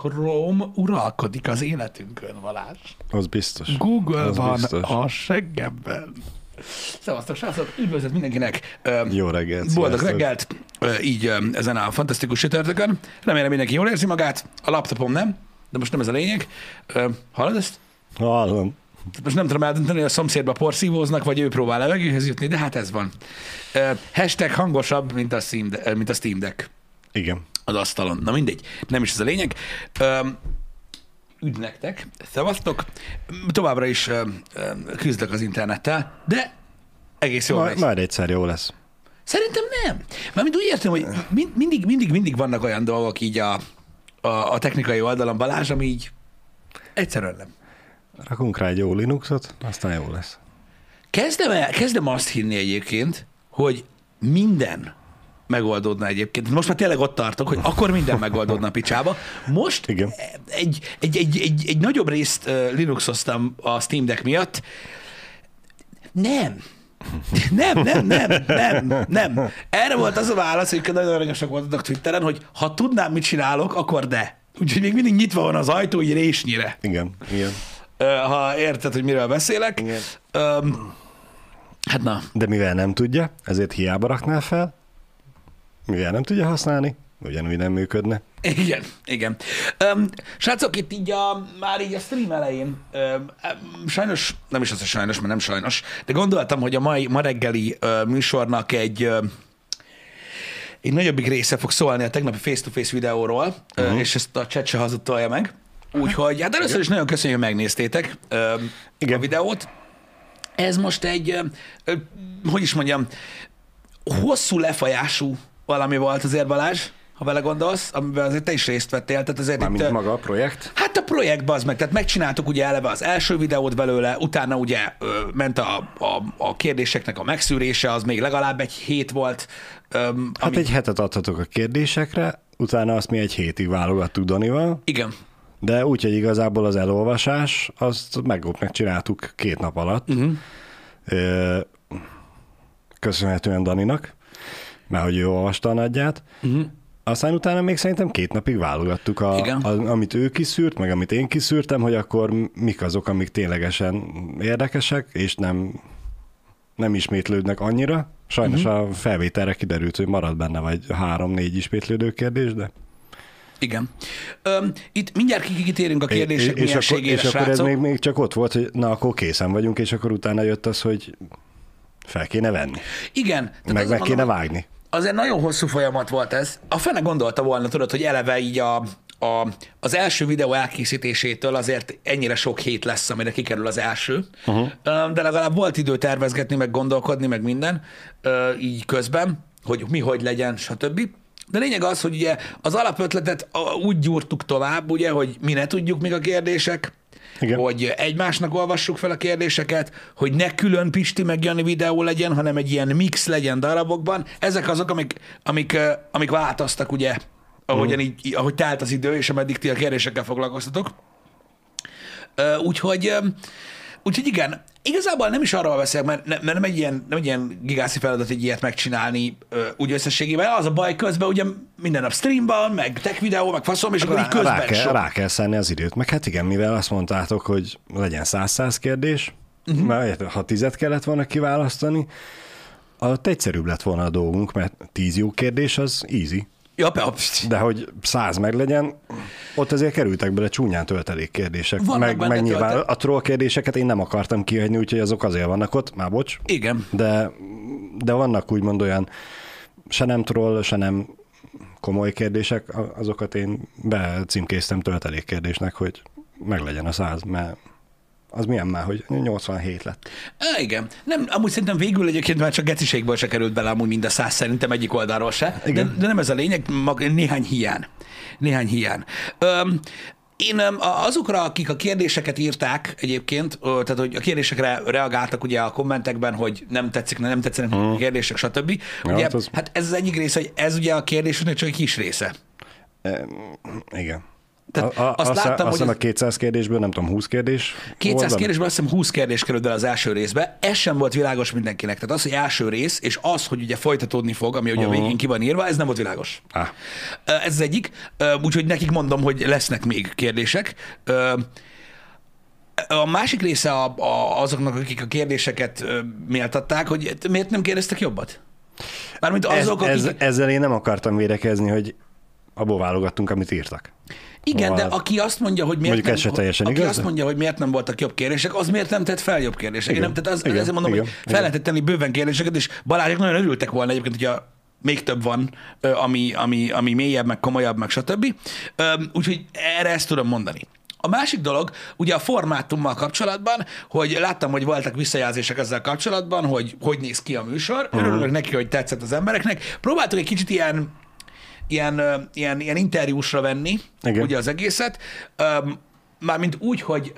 Chrome uralkodik az életünkön, Valás. Az biztos. Google Az van biztos. a seggemben. Szevasztok, srácok! Üdvözlet mindenkinek! Jó reggelt. Boldog sziasztok. reggelt! Így ezen a fantasztikus sütörtökön. Remélem mindenki jól érzi magát. A laptopom nem, de most nem ez a lényeg. Hallod ezt? Hallom. Most nem tudom eldönteni, hogy a szomszédba porszívóznak, vagy ő próbál levegőhöz jutni, de hát ez van. Hashtag hangosabb, mint a Steam, mint a Steam Deck Igen. az asztalon. Na mindegy, nem is ez a lényeg. Öm, üdv nektek, szevasztok. Továbbra is öm, küzdök az internettel, de egész jól Majd, megy. majd egyszer jó lesz. Szerintem nem. Mármint úgy értem, hogy mind, mindig, mindig, mindig vannak olyan dolgok így a, a, a technikai oldalon, Balázs, ami így egyszerűen nem. Rakunk rá egy jó Linuxot, aztán jó lesz. Kezdem, el, kezdem azt hinni egyébként, hogy minden megoldódna egyébként. Most már tényleg ott tartok, hogy akkor minden megoldódna a picsába. Most Igen. egy, egy, egy, egy, egy nagyobb részt Linuxoztam a Steam Deck miatt. Nem. Nem, nem, nem, nem, nem. Erre volt az a válasz, hogy nagyon aranyosak voltatok Twitteren, hogy ha tudnám, mit csinálok, akkor de. Úgyhogy még mindig nyitva van az ajtó, így résnyire. Igen, igen. Ha érted, hogy miről beszélek. Igen. Öm, hát na, De mivel nem tudja, ezért hiába raknál fel, mivel nem tudja használni, ugyanúgy nem működne. Igen, igen. Um, srácok, itt így a, már így a stream elején, um, sajnos, nem is az, hogy sajnos, mert nem sajnos, de gondoltam, hogy a mai, ma reggeli uh, műsornak egy, uh, egy nagyobbik része fog szólni a tegnapi face-to-face videóról, uh-huh. uh, és ezt a chat se hazudtolja meg. Úgyhogy, hát először is nagyon köszönjük, hogy megnéztétek um, Igen. a videót. Ez most egy, ö, hogy is mondjam, hosszú lefajású valami volt azért Balázs, ha vele gondolsz, amiben azért te is részt vettél, tehát azért itt, Mármint ö, maga a projekt. Hát a projektben az meg, tehát megcsináltuk ugye eleve az első videót belőle, utána ugye ö, ment a, a, a kérdéseknek a megszűrése, az még legalább egy hét volt. Öm, Hát egy hetet adhatok a kérdésekre, utána azt mi egy hétig válogattuk Danival, Igen, de úgy, hogy igazából az elolvasás, azt meg, megcsináltuk két nap alatt. Uh-huh. Köszönhetően Daninak, mert hogy ő olvasta a nagyját. Uh-huh. Aztán utána még szerintem két napig válogattuk, a, Igen. a, amit ő kiszűrt, meg amit én kiszűrtem, hogy akkor mik azok, amik ténylegesen érdekesek, és nem, nem ismétlődnek annyira. Sajnos uh-huh. a felvételre kiderült, hogy marad benne vagy három-négy ismétlődő kérdés, de... igen. Öm, itt mindjárt kitérünk a kérdések és, és akkor, és akkor ez még, még csak ott volt, hogy na akkor készen vagyunk, és akkor utána jött az, hogy fel kéne venni, Igen. tehát meg meg mondom, kéne vágni. Azért nagyon hosszú folyamat volt ez. A fene gondolta volna, tudod, hogy eleve így a, a, az első videó elkészítésétől azért ennyire sok hét lesz, amire kikerül az első. Uh-huh. De legalább volt idő tervezgetni, meg gondolkodni, meg minden így közben, hogy mi hogy legyen, stb. De lényeg az, hogy ugye az alapötletet úgy gyúrtuk tovább, ugye, hogy mi ne tudjuk még a kérdések, Igen. hogy egymásnak olvassuk fel a kérdéseket, hogy ne külön Pisti meg Jani videó legyen, hanem egy ilyen mix legyen darabokban. Ezek azok, amik, amik, amik változtak, ugye, ahogyan Mhm. így, ahogy telt az idő, és ameddig ti a kérdésekkel foglalkoztatok. Úgyhogy, úgyhogy igen, igazából nem is arról beszélek, mert, ne- mert nem, egy ilyen, nem egy ilyen gigászi feladat egy ilyet megcsinálni ö, úgy összességében. Az a baj közben, ugye minden nap stream van, meg tech videó, meg faszom, és akkor így közben rá, kell, sok. rá kell szenni az időt. Meg hát igen, mivel azt mondtátok, hogy legyen száz-száz kérdés, uh-huh. mert ha tizet kellett volna kiválasztani, ott egyszerűbb lett volna a dolgunk, mert tíz jó kérdés az easy. Ja, pst. De hogy száz meg legyen, ott azért kerültek bele csúnyán töltelék kérdések. Vannak meg, meg nyilván a troll kérdéseket én nem akartam kihagyni, úgyhogy azok azért vannak ott, már bocs. Igen. De, de vannak úgymond olyan se nem troll, se nem komoly kérdések, azokat én becímkéztem töltelék kérdésnek, hogy meglegyen a száz, mert az milyen már, hogy 87 lett. Á, igen. Nem, amúgy szerintem végül egyébként már csak geciségből se került bele amúgy mind a száz szerintem egyik oldalról se. De, Igen. de nem ez a lényeg, mag, néhány hiány. Néhány hiány. Öm, én azokra, akik a kérdéseket írták egyébként, tehát hogy a kérdésekre reagáltak ugye a kommentekben, hogy nem tetszik, nem tetszenek a kérdések, stb. Ja, Ugye, hát az- hát ez az egyik része, hogy ez ugye a kérdésnek csak egy kis része. E, igen. Tehát A, a, azt azt, láttam, azt hogy a 200 kérdésből, nem tudom, 20 kérdés 200 volt kérdésből azt hiszem 20 kérdés került bele az első részbe, ez sem volt világos mindenkinek. Tehát az, hogy első rész, és az, hogy ugye folytatódni fog, ami ugye a végén ki van írva, ez nem volt világos. Ah, Ez az egyik, úgyhogy nekik mondom, hogy lesznek még kérdések. A másik része a, a, azoknak, akik a kérdéseket méltatták, hogy miért nem kérdeztek jobbat? Mármint ez, azok, akik... ez, ezzel én nem akartam védekezni, hogy abból válogattunk, amit írtak. Igen, de aki azt mondja, hogy miért Mondjuk nem, teljesen aki igaz, azt mondja, hogy miért nem voltak jobb kérdések, az miért nem tett fel jobb kérdéseket? Igen, Nem, tehát az, igen, ezért mondom, igen, hogy fel igen. lehetett tenni bőven kérdéseket, és Balázsék nagyon örültek volna egyébként, hogyha még több van, ami, ami, ami mélyebb, meg komolyabb, meg stb. Úgyhogy erre ezt tudom mondani. A másik dolog, ugye a formátummal kapcsolatban, hogy láttam, hogy voltak visszajelzések ezzel kapcsolatban, hogy hogy néz ki a műsor. Örülök neki, hogy tetszett az embereknek. Próbáltuk egy kicsit ilyen ilyen, ilyen, ilyen interjúsra venni, Igen. ugye az egészet. Mármint úgy, hogy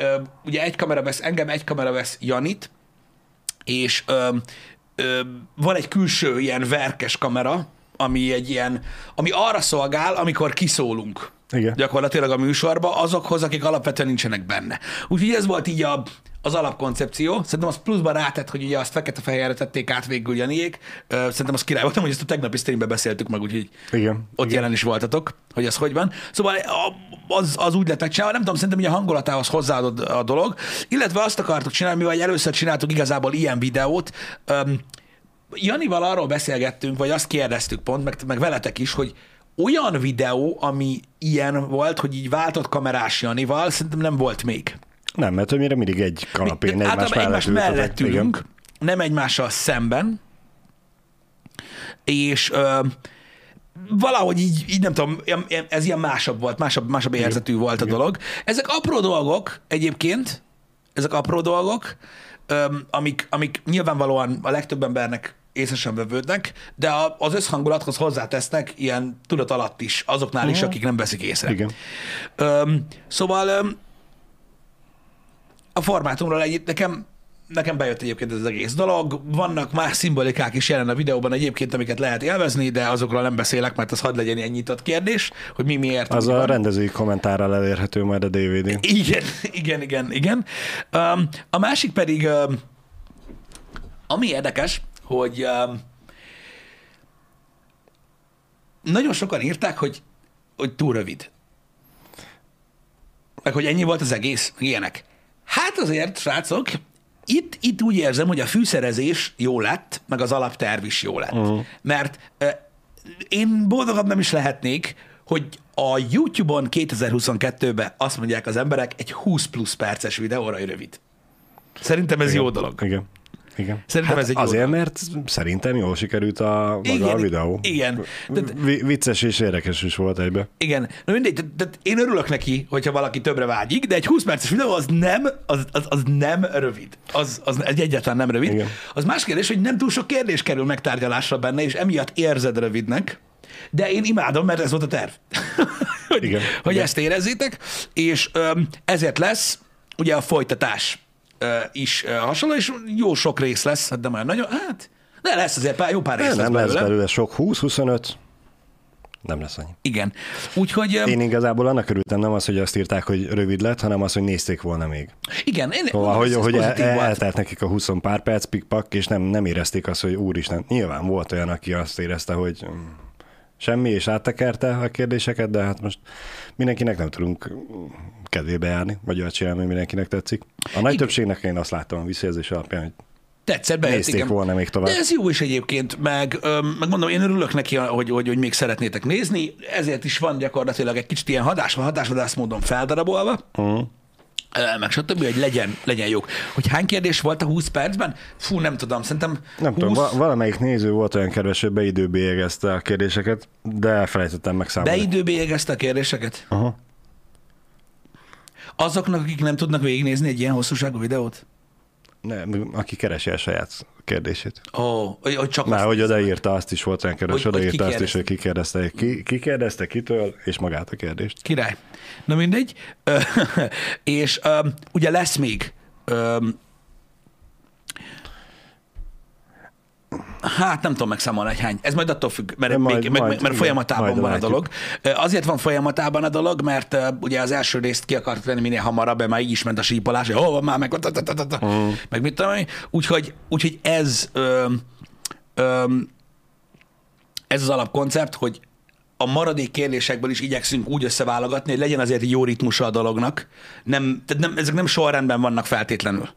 ugye egy kamera vesz engem, egy kamera vesz Janit, és ö, ö, van egy külső ilyen verkes kamera, ami egy ilyen, ami arra szolgál, amikor kiszólunk Igen. gyakorlatilag a műsorba azokhoz, akik alapvetően nincsenek benne. Úgyhogy ez volt így a, az alapkoncepció. Szerintem az pluszban rátett, hogy ugye azt fekete-fehérre tették át végül Janiék. Szerintem az király voltam, hogy ezt a tegnapi streamben beszéltük meg, úgyhogy Igen. ott Igen. jelen is voltatok, hogy ez hogy van. Szóval az, az úgy lett megcsinálva, nem tudom, szerintem ugye a hangulatához hozzáadott a dolog, illetve azt akartuk csinálni, mivel először csináltuk igazából ilyen videót, Janival arról beszélgettünk, vagy azt kérdeztük pont, meg, meg veletek is, hogy olyan videó, ami ilyen volt, hogy így váltott kamerás Janival, szerintem nem volt még. Nem, mert többnyire mindig egy kanapén, Tehát egymás mellett egymás mellett Igen. ülünk, nem egymással szemben, és ö, valahogy így, így nem tudom, ez ilyen másabb volt, másabb, másabb érzetű volt a dolog. Ezek apró dolgok egyébként, ezek apró dolgok, öm, amik, amik nyilvánvalóan a legtöbb embernek észre sem vevődnek, de a- az összhangulathoz hozzátesznek ilyen tudat alatt is, azoknál is, akik nem veszik észre. Igen. Öm, szóval öm, a formátumról egyébként nekem, nekem bejött egyébként ez az egész dolog. Vannak más szimbolikák is jelen a videóban egyébként, amiket lehet élvezni, de azokról nem beszélek, mert az hadd legyen egy nyitott kérdés, hogy mi miért. Az a van. rendezői kommentárral elérhető majd a DVD-n. Igen, igen, igen, igen. Um, a másik pedig, um, ami érdekes, hogy um, nagyon sokan írták, hogy, hogy túl rövid. Meg hogy ennyi volt az egész, ilyenek. Hát azért, srácok, itt, itt úgy érzem, hogy a fűszerezés jó lett, meg az alapterv is jó lett. Uh-huh. Mert uh, én boldogabb nem is lehetnék, hogy a YouTube-on 2022-ben azt mondják az emberek, egy 20 plusz perces videóra rövid. Szerintem ez jó dolog. Igen. Igen. Szerintem hát ez egy azért, dolog. mert szerintem jól sikerült a, maga Igen, a videó. igen. Tehát- Vi- vicces és érdekes is volt egybe. Igen, na mindegy, tehát, tehát én örülök neki, hogyha valaki többre vágyik, de egy 20 perces videó az nem, az, az, az nem rövid. Az, az egy egyáltalán nem rövid. Igen. Az más kérdés, hogy nem túl sok kérdés kerül megtárgyalásra benne, és emiatt érzed rövidnek, de én imádom, mert ez volt a terv. hogy Igen, hogy igen. ezt érezzétek, és öm, ezért lesz ugye a folytatás is hasonló, és jó sok rész lesz, hát de már nagyon, hát, de lesz azért pár, jó pár rész Nem, lesz nem lesz belőle. belőle sok 20-25, nem lesz annyi. Igen. Úgyhogy Én igazából annak örültem, nem az, hogy azt írták, hogy rövid lett, hanem az, hogy nézték volna még. igen, én, Szóval, hogy, hogy el, eltelt nekik a 20 pár perc, pikpak, és nem, nem érezték azt, hogy úristen. Nyilván volt olyan, aki azt érezte, hogy mm, semmi, és áttekerte a kérdéseket, de hát most mindenkinek nem tudunk kedvébe járni, vagy olyat csinálni, hogy mindenkinek tetszik. A nagy Igen. többségnek én azt láttam a visszajelzés alapján, hogy Tetszett, nézték igen. volna még tovább. De ez jó is egyébként, meg, meg mondom, én örülök neki, hogy, hogy, hogy még szeretnétek nézni, ezért is van gyakorlatilag egy kicsit ilyen hadás, hatásvadász módon feldarabolva, Uh-huh. Meg stb., hogy legyen, legyen jók. Hogy hány kérdés volt a 20 percben? Fú, nem tudom, szerintem Nem 20... tudom, va- valamelyik néző volt olyan kedves, hogy beidőbélyegezte a kérdéseket, de elfelejtettem megszámolni. Beidőbélyegezte a kérdéseket? Aha. Azoknak, akik nem tudnak végignézni egy ilyen hosszúságú videót? Nem, aki keresi a saját kérdését. Ó, oh, hogy, hogy csak Már hogy odaírta, azt is volt olyan kedves, Hogy- hogy odaírta azt is, hogy kikérdezte, ki, kikérdezte kitől, és magát a kérdést. Király. Na mindegy. És ö, ugye lesz még ö, Hát nem tudom megszámolni, hogy hány. Ez majd attól függ, mert, majd- még, meg, majd, mert igen, folyamatában majd van a látjuk. dolog. Ö, Azért van folyamatában a dolog, mert ö, ugye az első részt ki akart venni minél hamarabb, mert már így is ment a sípolás, hogy hol van már, meg, Mm. meg mit tudom én. Úgyhogy, úgyhogy ez, ö, ö, ez az alapkoncept, hogy a maradék kérdésekből is igyekszünk úgy összeválogatni, hogy legyen azért jó ritmusa a dolognak. Nem, tehát nem, ezek nem sorrendben vannak feltétlenül.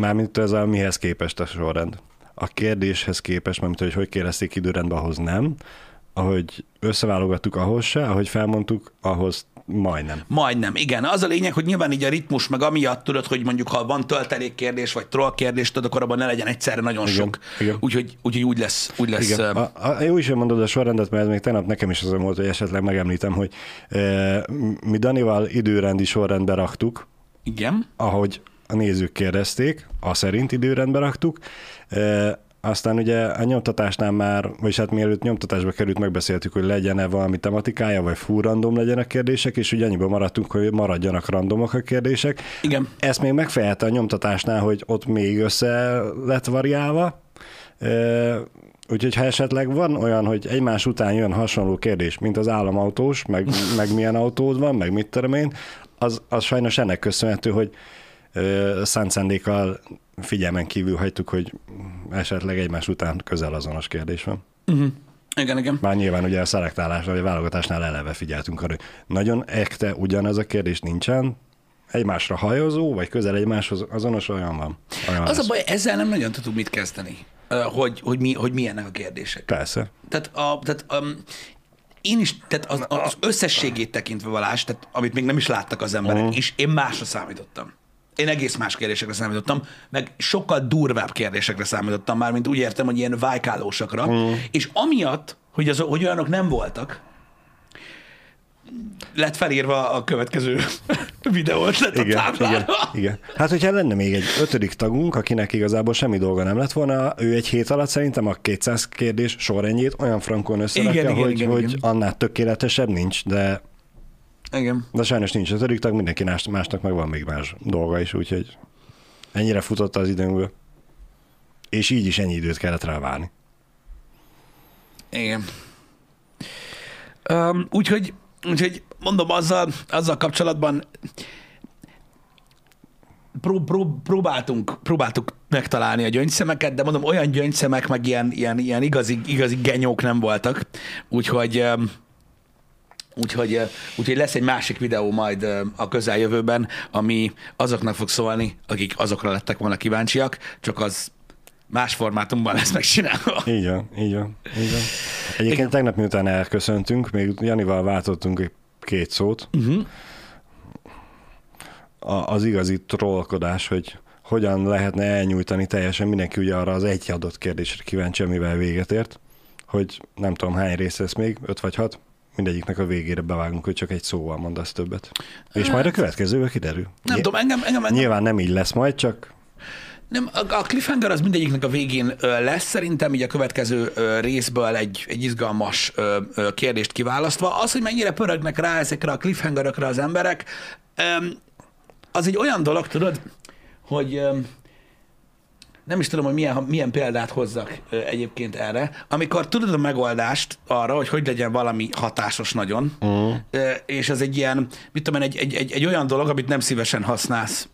Mármint ez a mihez képest a sorrend. A kérdéshez képest, mármint hogy hogy kérdezték időrendben, ahhoz nem. Ahogy összeválogattuk, ahhoz se, ahogy felmondtuk, ahhoz majdnem. Majdnem, igen. Az a lényeg, hogy nyilván így a ritmus, meg amiatt tudod, hogy mondjuk ha van töltelék kérdés, vagy troll kérdés, tudod, akkor abban ne legyen egyszerre nagyon Igen, sok. igen. Úgyhogy, úgyhogy úgy lesz, úgy lesz. Igen. A, a, jó is, mondod a sorrendet, mert ez még tegnap nekem is azon volt, hogy esetleg megemlítem, hogy e, mi Danival időrendi sorrendbe raktuk, igen. ahogy a nézők kérdezték, a szerint időrendbe raktuk. Aztán ugye a nyomtatásnál már, vagyis hát mielőtt nyomtatásba került, megbeszéltük, hogy legyen-e valami tematikája, vagy full random legyen a kérdések, és ugye annyiban maradtunk, hogy maradjanak randomok a kérdések. Igen. Ezt még megfejelte a nyomtatásnál, hogy ott még össze lett variálva. Úgyhogy ha esetleg van olyan, hogy egymás után jön hasonló kérdés, mint az államautós, meg, meg milyen autód van, meg mit tudom én, az, az sajnos ennek köszönhető, hogy szánt szándékkal figyelmen kívül hagytuk, hogy esetleg egymás után közel azonos kérdés van. Igen, igen. Már nyilván ugye a szelektálásnál, vagy a válogatásnál eleve figyeltünk arra, hogy nagyon ekte ugyanaz a kérdés nincsen, egymásra hajozó, vagy közel egymáshoz azonos olyan van. Olyan Az a lesz. baj, ezzel nem nagyon tudunk mit kezdeni, hogy, hogy, mi, hogy milyenek a kérdések. Persze. Tehát, a, tehát um, én is, tehát az, az összességét tekintve valás, tehát amit még nem is láttak az emberek Mhm. is, én másra számítottam. Én egész más kérdésekre számítottam, meg sokkal durvább kérdésekre számítottam már, mint úgy értem, hogy ilyen vájkálósakra. Mhm. És amiatt, hogy, az, hogy olyanok nem voltak, lett felírva a következő videót, lett a Igen, igen, táblára. igen. Hát, hogyha lenne még egy ötödik tagunk, akinek igazából semmi dolga nem lett volna, ő egy hét alatt szerintem a 200 kérdés sorrendjét olyan frankon összerakja, Igen, igen, hogy, igen, hogy igen. annál tökéletesebb nincs, de, Igen. de sajnos nincs ötödik tag, mindenki más- másnak meg van még más dolga is, úgyhogy ennyire futott az időnkből. És így is ennyi időt kellett rá várni. Igen. Um, úgyhogy, úgyhogy mondom, azzal, azzal kapcsolatban pró, pró, próbáltunk, próbáltuk megtalálni a gyöngyszemeket, de mondom, olyan gyöngyszemek, meg ilyen, ilyen, ilyen igazi, igazi genyók nem voltak, úgyhogy um, Úgyhogy, úgyhogy lesz egy másik videó majd a közeljövőben, ami azoknak fog szólni, akik azokra lettek volna kíváncsiak, csak az más formátumban lesz megcsinálva. Így van, így van, így van. Egyébként Igen. tegnap miután elköszöntünk, még Janival váltottunk egy két szót. Uh-huh. A, az igazi trollkodás, hogy hogyan lehetne elnyújtani teljesen mindenki ugye arra az egy adott kérdésre kíváncsi, amivel véget ért, hogy nem tudom hány rész lesz még, öt vagy hat, mindegyiknek a végére bevágunk, hogy csak egy szóval mondasz többet. És majd a következőből kiderül. Nem Ny- tudom, engem, engem, engem Nyilván nem így lesz majd, csak Nem, a, cliffhanger az mindegyiknek a végén lesz, szerintem így a következő részből egy, egy izgalmas kérdést kiválasztva. Az, hogy mennyire pörögnek rá ezekre a cliffhangerökre az emberek, az egy olyan dolog, tudod, hogy nem is tudom, hogy milyen, milyen példát hozzak egyébként erre, amikor tudod a megoldást arra, hogy hogy legyen valami hatásos nagyon, uh-huh. és ez egy ilyen, mit tudom én, egy, egy, egy, egy olyan dolog, amit nem szívesen használsz.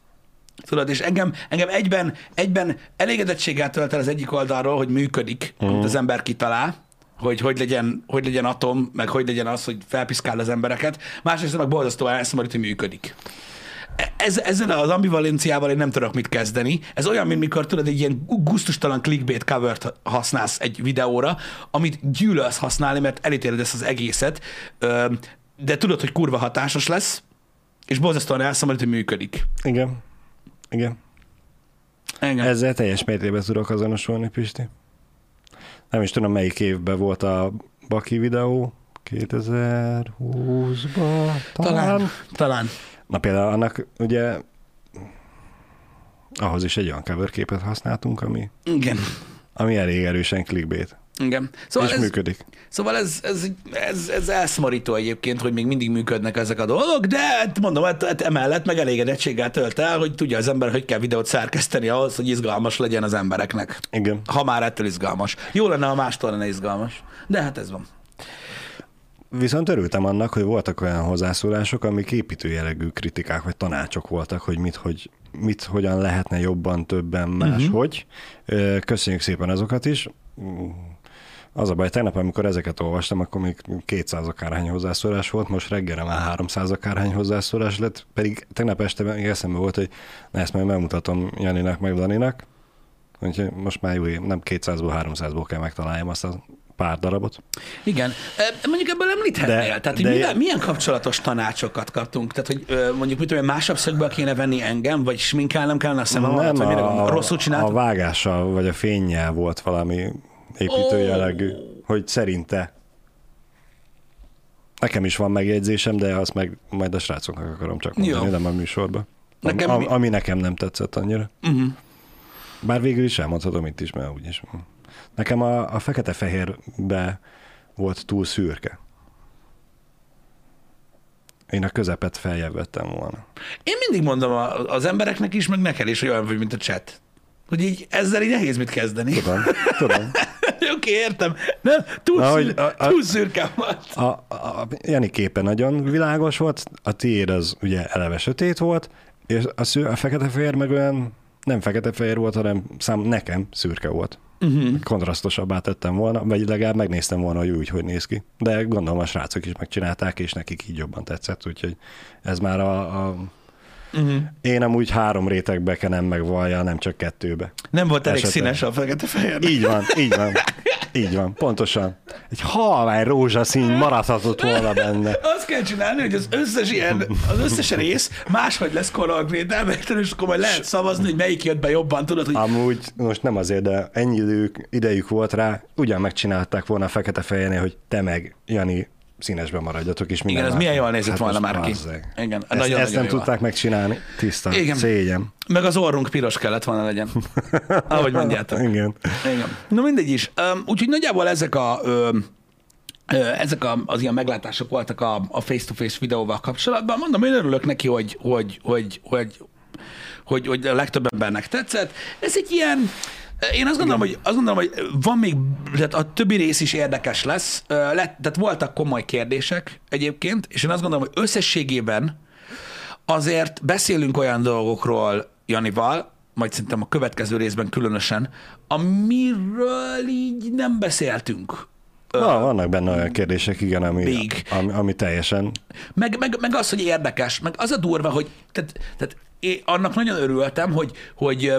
Tudod, és engem, engem egyben, egyben elégedettséggel tölt el az egyik oldalról, hogy működik, uh-huh. amit az ember kitalál, hogy hogy legyen, hogy legyen atom, meg hogy legyen az, hogy felpiszkál az embereket. Másrészt meg borzasztóan elszomorít, hogy működik. Ez, ezzel az ambivalenciával én nem tudok mit kezdeni. Ez olyan, mint mikor tudod, egy ilyen gusztustalan clickbait covert használsz egy videóra, amit gyűlölsz használni, mert elítéled ezt az egészet, de tudod, hogy kurva hatásos lesz, és borzasztóan elszomorít, hogy működik. igen. Igen. Engem. Ezzel teljes mértékben tudok azonosulni, Pisti. Nem is tudom, melyik évben volt a Baki videó. 2020-ban talán. Talán. Talán. Na például annak ugye ahhoz is egy olyan cover képet használtunk, ami Igen. ami elég erősen clickbait. Igen. Szóval és ez, működik. Szóval ez, ez, ez, ez elszmarító egyébként, hogy még mindig működnek ezek a dolgok, de hát mondom, hát, hát emellett meg elégedettséggel tölt el, hogy tudja az ember, hogy kell videót szerkeszteni ahhoz, hogy izgalmas legyen az embereknek. Igen. Ha már ettől izgalmas. Jó lenne, ha mástól lenne izgalmas. De hát ez van. Viszont örültem annak, hogy voltak olyan hozzászólások, amik építő jellegű kritikák vagy tanácsok voltak, hogy mit, hogy, mit hogyan lehetne jobban, többen, máshogy. Uh-huh. Köszönjük szépen azokat is. Az a baj, tegnap, amikor ezeket olvastam, akkor még 200 akárhány hozzászólás volt, most reggelre már 300 akárhány hozzászólás lett, pedig tegnap este még eszembe volt, hogy na ezt majd megmutatom Janinak, meg Daninak, úgyhogy most már jó, nem 200-ból, 300-ból kell megtaláljam azt a pár darabot. Igen. Mondjuk ebből említhetnél. De- Tehát, hogy de- milyen, milyen kapcsolatos tanácsokat kaptunk? Tehát, hogy mondjuk mit tudom, másabb szögből kéne venni engem, vagy sminkálnom kellene a szemem alatt, vagy mire gondolom? Rosszul a csináltam? vágással, vagy a fénnyel volt valami építő jellegű, hogy szerinte Nekem is van megjegyzésem, de azt meg majd a srácoknak akarom csak mondani, Jó. nem a műsorban. Nekem Am, mi- ami nekem nem tetszett annyira. Uh-huh. Bár végül is elmondhatom itt is, mert úgyis. Nekem a, a fekete-fehérbe volt túl szürke. Én a közepet feljebb vettem volna. Én mindig mondom a- az embereknek is, meg neked is, hogy olyan vagy, mint a chat. Hogy így ezzel így nehéz mit kezdeni. Tudom, tudom. Oké, értem. Nem, túl, Na, szür, hogy a- a- túl szürke volt. A, a, a Jani képe nagyon világos volt, a tiéd az ugye eleve sötét volt, és a, sző, a fekete-fehér meg olyan nem fekete-fehér volt, hanem szám, nekem szürke volt. Uh-huh. Kontrasztosabbá tettem volna, vagy legalább megnéztem volna, hogy úgy, hogy néz ki. De gondolom a srácok is megcsinálták, és nekik így jobban tetszett, úgyhogy ez már a, a Uh-huh. én amúgy három rétegbe kenem meg valja, nem csak kettőbe. Nem volt elég Esetleg. színes a fekete fehér. Így van, így van. Így van, pontosan. Egy halvány rózsaszín maradhatott volna benne. Azt kell csinálni, hogy az összes ilyen, az összes rész máshogy lesz grade és akkor majd lehet szavazni, hogy melyik jött be jobban, tudod, hogy Amúgy most nem azért, de ennyi idők, idejük volt rá, ugyan megcsinálták volna a fekete fejénél, hogy te meg Jani színesben maradjatok, és minden Igen, ez milyen jól nézett volna most már ki. bazzeg. Igen, ezt, nagyon-nagyon ezt nem jól. tudták megcsinálni. Tiszta. Igen. Szégyen. meg az orrunk piros kellett volna legyen. Ahogy mondjátok. Igen. Igen. Na mindegy is. Úgyhogy nagyjából ezek a ezek a, az ilyen meglátások voltak a, a face-to-face videóval kapcsolatban. Mondom, én örülök neki, hogy, hogy, hogy, hogy, hogy, hogy a legtöbb embernek tetszett. Ez egy ilyen, én azt gondolom, hogy, azt gondolom, hogy van még, tehát a többi rész is érdekes lesz. Lett, tehát voltak komoly kérdések egyébként, és én azt gondolom, hogy összességében azért beszélünk olyan dolgokról Janival, majd szerintem a következő részben különösen, amiről így nem beszéltünk. Na, vannak benne olyan kérdések, igen, ami, Még. ami, ami teljesen Meg, meg, meg az, hogy érdekes, meg az a durva, hogy tehát, tehát én annak nagyon örültem, hogy, hogy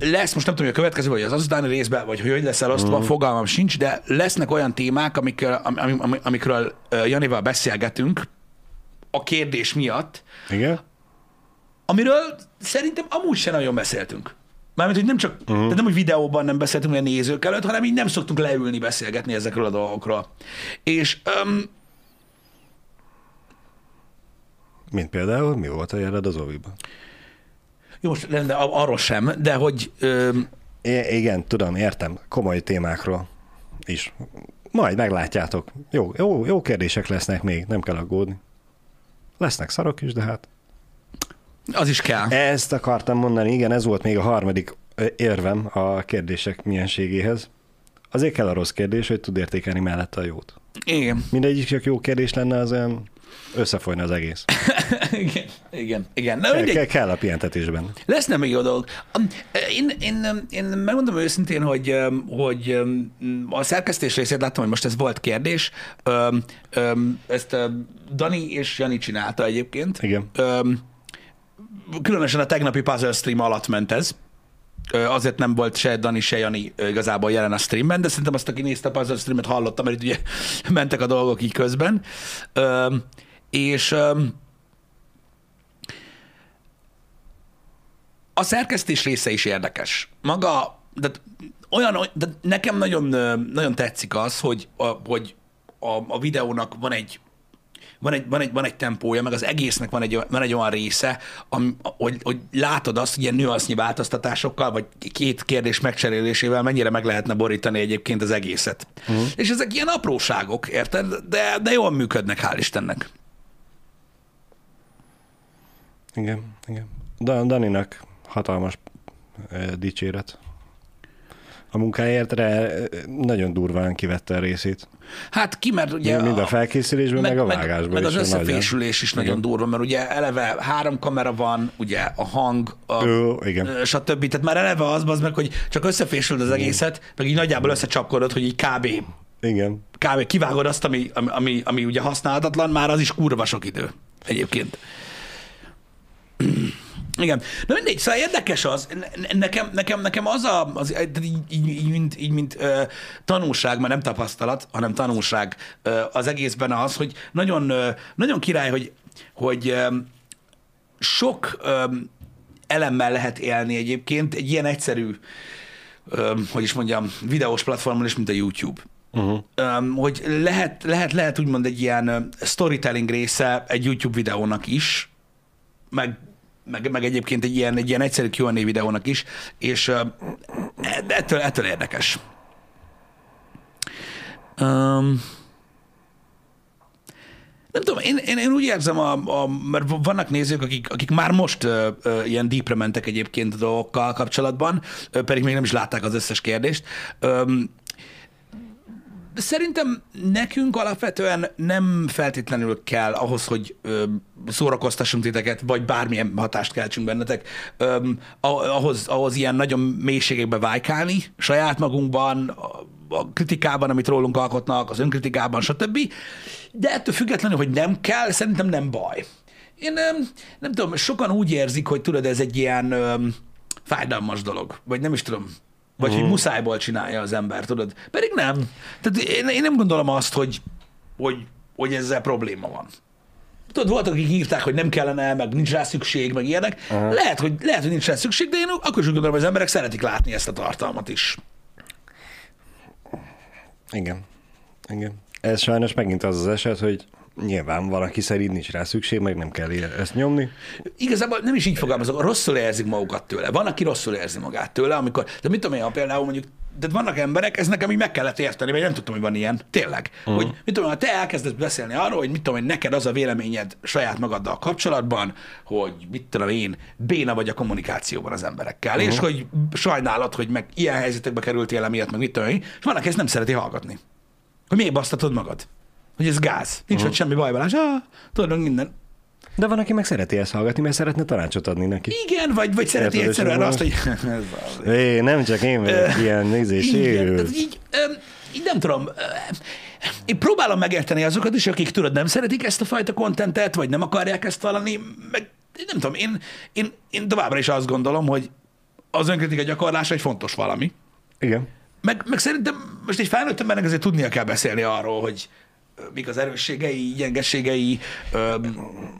lesz, most nem tudom, hogy a következő, vagy az azutáni részben, vagy hogy hogy lesz elosztva, mm. fogalmam sincs, de lesznek olyan témák, amikről, am, am, am, amikről Janival beszélgetünk a kérdés miatt, Igen? amiről szerintem amúgy sem nagyon beszéltünk. Mármint, hogy nem csak, uh-huh. tehát nem, hogy videóban nem beszéltünk a nézők előtt, hanem így nem szoktunk leülni beszélgetni ezekről a dolgokról. És um, Mint például, mi volt a jeled az oviban? Jó, most nem, de arról sem, de hogy um, I- igen, tudom, értem, komoly témákról is. Majd meglátjátok. Jó, jó, jó kérdések lesznek még, nem kell aggódni. Lesznek szarok is, de hát az is kell. Ezt akartam mondani, igen, ez volt még a harmadik ö, érvem a kérdések mienségéhez. Azért kell a rossz kérdés, hogy tud értékelni mellette a jót. Igen. Mindegyik csak jó kérdés lenne, az olyan összefolyna az egész. igen, igen, igen. Na, Kell, mindegy. kell, kell a pihentetésben. Lesznek még jó dolgok. Um, Én, én, én megmondom őszintén, hogy, hogy a szerkesztés részét láttam, hogy most ez volt kérdés. Ezt Dani és Jani csinálta egyébként. Igen. Különösen a tegnapi puzzle stream alatt ment ez. Azért nem volt se Dani, se Jani igazából jelen a streamben, de szerintem azt, aki nézte a streamet, hallotta, mert itt ugye mentek a dolgok így közben. És a szerkesztés része is érdekes. Maga, de olyan, de nekem nagyon, nagyon tetszik az, hogy a, hogy a, a videónak van egy van egy, van, egy, van egy tempója, meg az egésznek van egy, van egy olyan része, am, hogy, hogy látod azt, hogy ilyen nüansznyi változtatásokkal, vagy két kérdés megcserélésével mennyire meg lehetne borítani egyébként az egészet. Uh-huh. És ezek ilyen apróságok, érted? De, de jól működnek, hál' Istennek. Igen, igen. Dan- Daninak hatalmas eh, dicséret. A munkáért re, nagyon durván kivette a részét. Hát ki, mert ugye... Mind a felkészülésben, meg, meg a vágásban meg, meg az összefésülés is nagyon durva, mert ugye eleve három kamera van, ugye a hang, a, Jó, igen. ö, stb. Tehát már eleve az, az meg, hogy csak összefésült az egészet, meg így nagyjából összecsapkodod, hogy így kb. Igen. kb. kivágod azt, ami, ami, ami, ami ugye használhatatlan, már az is kurva sok idő egyébként. Igen. Na mindegy, szóval érdekes az, ne- nekem, nekem, nekem az a, az, így, így, így, mint, így, mint ö, tanulság, mert nem tapasztalat, hanem tanulság ö, az egészben az, hogy nagyon, ö, nagyon király, hogy, hogy ö, sok ö, elemmel lehet élni egyébként egy ilyen egyszerű, ö, hogy is mondjam, videós platformon is, mint a YouTube. Uh-huh. Hogy lehet, lehet, lehet úgymond egy ilyen storytelling része egy YouTube videónak is, meg, meg, meg egyébként egy ilyen, egy ilyen egyszerű Q&A videónak is, és uh, ettől, ettől érdekes. Um, nem tudom, én, én, én úgy érzem, a, a, mert vannak nézők, akik, akik már most ö, ö, ilyen deepre mentek egyébként a dolgokkal kapcsolatban, ö, pedig még nem is látták az összes kérdést. Öm, Szerintem nekünk alapvetően nem feltétlenül kell ahhoz, hogy ö, szórakoztassunk titeket, vagy bármilyen hatást keltsünk bennetek, ö, ahhoz, ahhoz ilyen nagyon mélységekbe vájkálni saját magunkban, a, kritikában, amit rólunk alkotnak, az önkritikában, stb. De ettől függetlenül, hogy nem kell, szerintem nem baj. Én ö, nem tudom, sokan úgy érzik, hogy tudod, ez egy ilyen ö, fájdalmas dolog, vagy nem is tudom, vagy hogy muszájból csinálja az ember, tudod? Pedig nem. Tehát én, én nem gondolom azt, hogy, hogy, hogy ezzel probléma van. Tudod, voltak, akik írták, hogy nem kellene, meg nincs rá szükség, meg ilyenek. Lehet hogy, lehet, hogy nincs rá szükség, de én akkor is gondolom, hogy az emberek szeretik látni ezt a tartalmat is. Igen. Igen. Ez sajnos megint az az eset, hogy nyilván valaki szerint nincs rá szükség, meg nem kell ezt nyomni. Igazából nem is így fogalmazok, rosszul érzik magukat tőle. Van, aki rosszul érzi magát tőle, amikor, de mit tudom én, ha például mondjuk, de vannak emberek, ez nekem így meg kellett érteni, vagy nem tudtam, hogy van ilyen, tényleg. Uh-huh. Hogy mit tudom, ha te elkezdesz beszélni arról, hogy mit tudom én, neked az a véleményed saját magaddal kapcsolatban, hogy mit tudom én, béna vagy a kommunikációban az emberekkel, uh-huh. és hogy sajnálod, hogy meg ilyen helyzetekbe kerültél emiatt, meg mit tudom én, és van, aki ezt nem szereti hallgatni. Hogy miért basztatod magad? Hogy ez gáz. Nincs uh-huh. ott semmi baj vele. Ah, tudod, minden. De van, aki meg szereti ezt hallgatni, mert szeretne tanácsot adni neki. Igen, vagy, vagy szereti Érted, egyszerűen azt, hogy... É, nem csak én vagyok ilyen nézés. Igen, így, öm, így nem tudom, én próbálom megérteni azokat is, akik tudod, nem szeretik ezt a fajta kontentet, vagy nem akarják ezt valani, meg nem tudom, én, én, én továbbra is azt gondolom, hogy az önkritika gyakorlása egy fontos valami. Igen. Meg, meg szerintem most egy felnőtt embernek azért tudnia kell beszélni arról, hogy mik az erősségei, gyengeségei,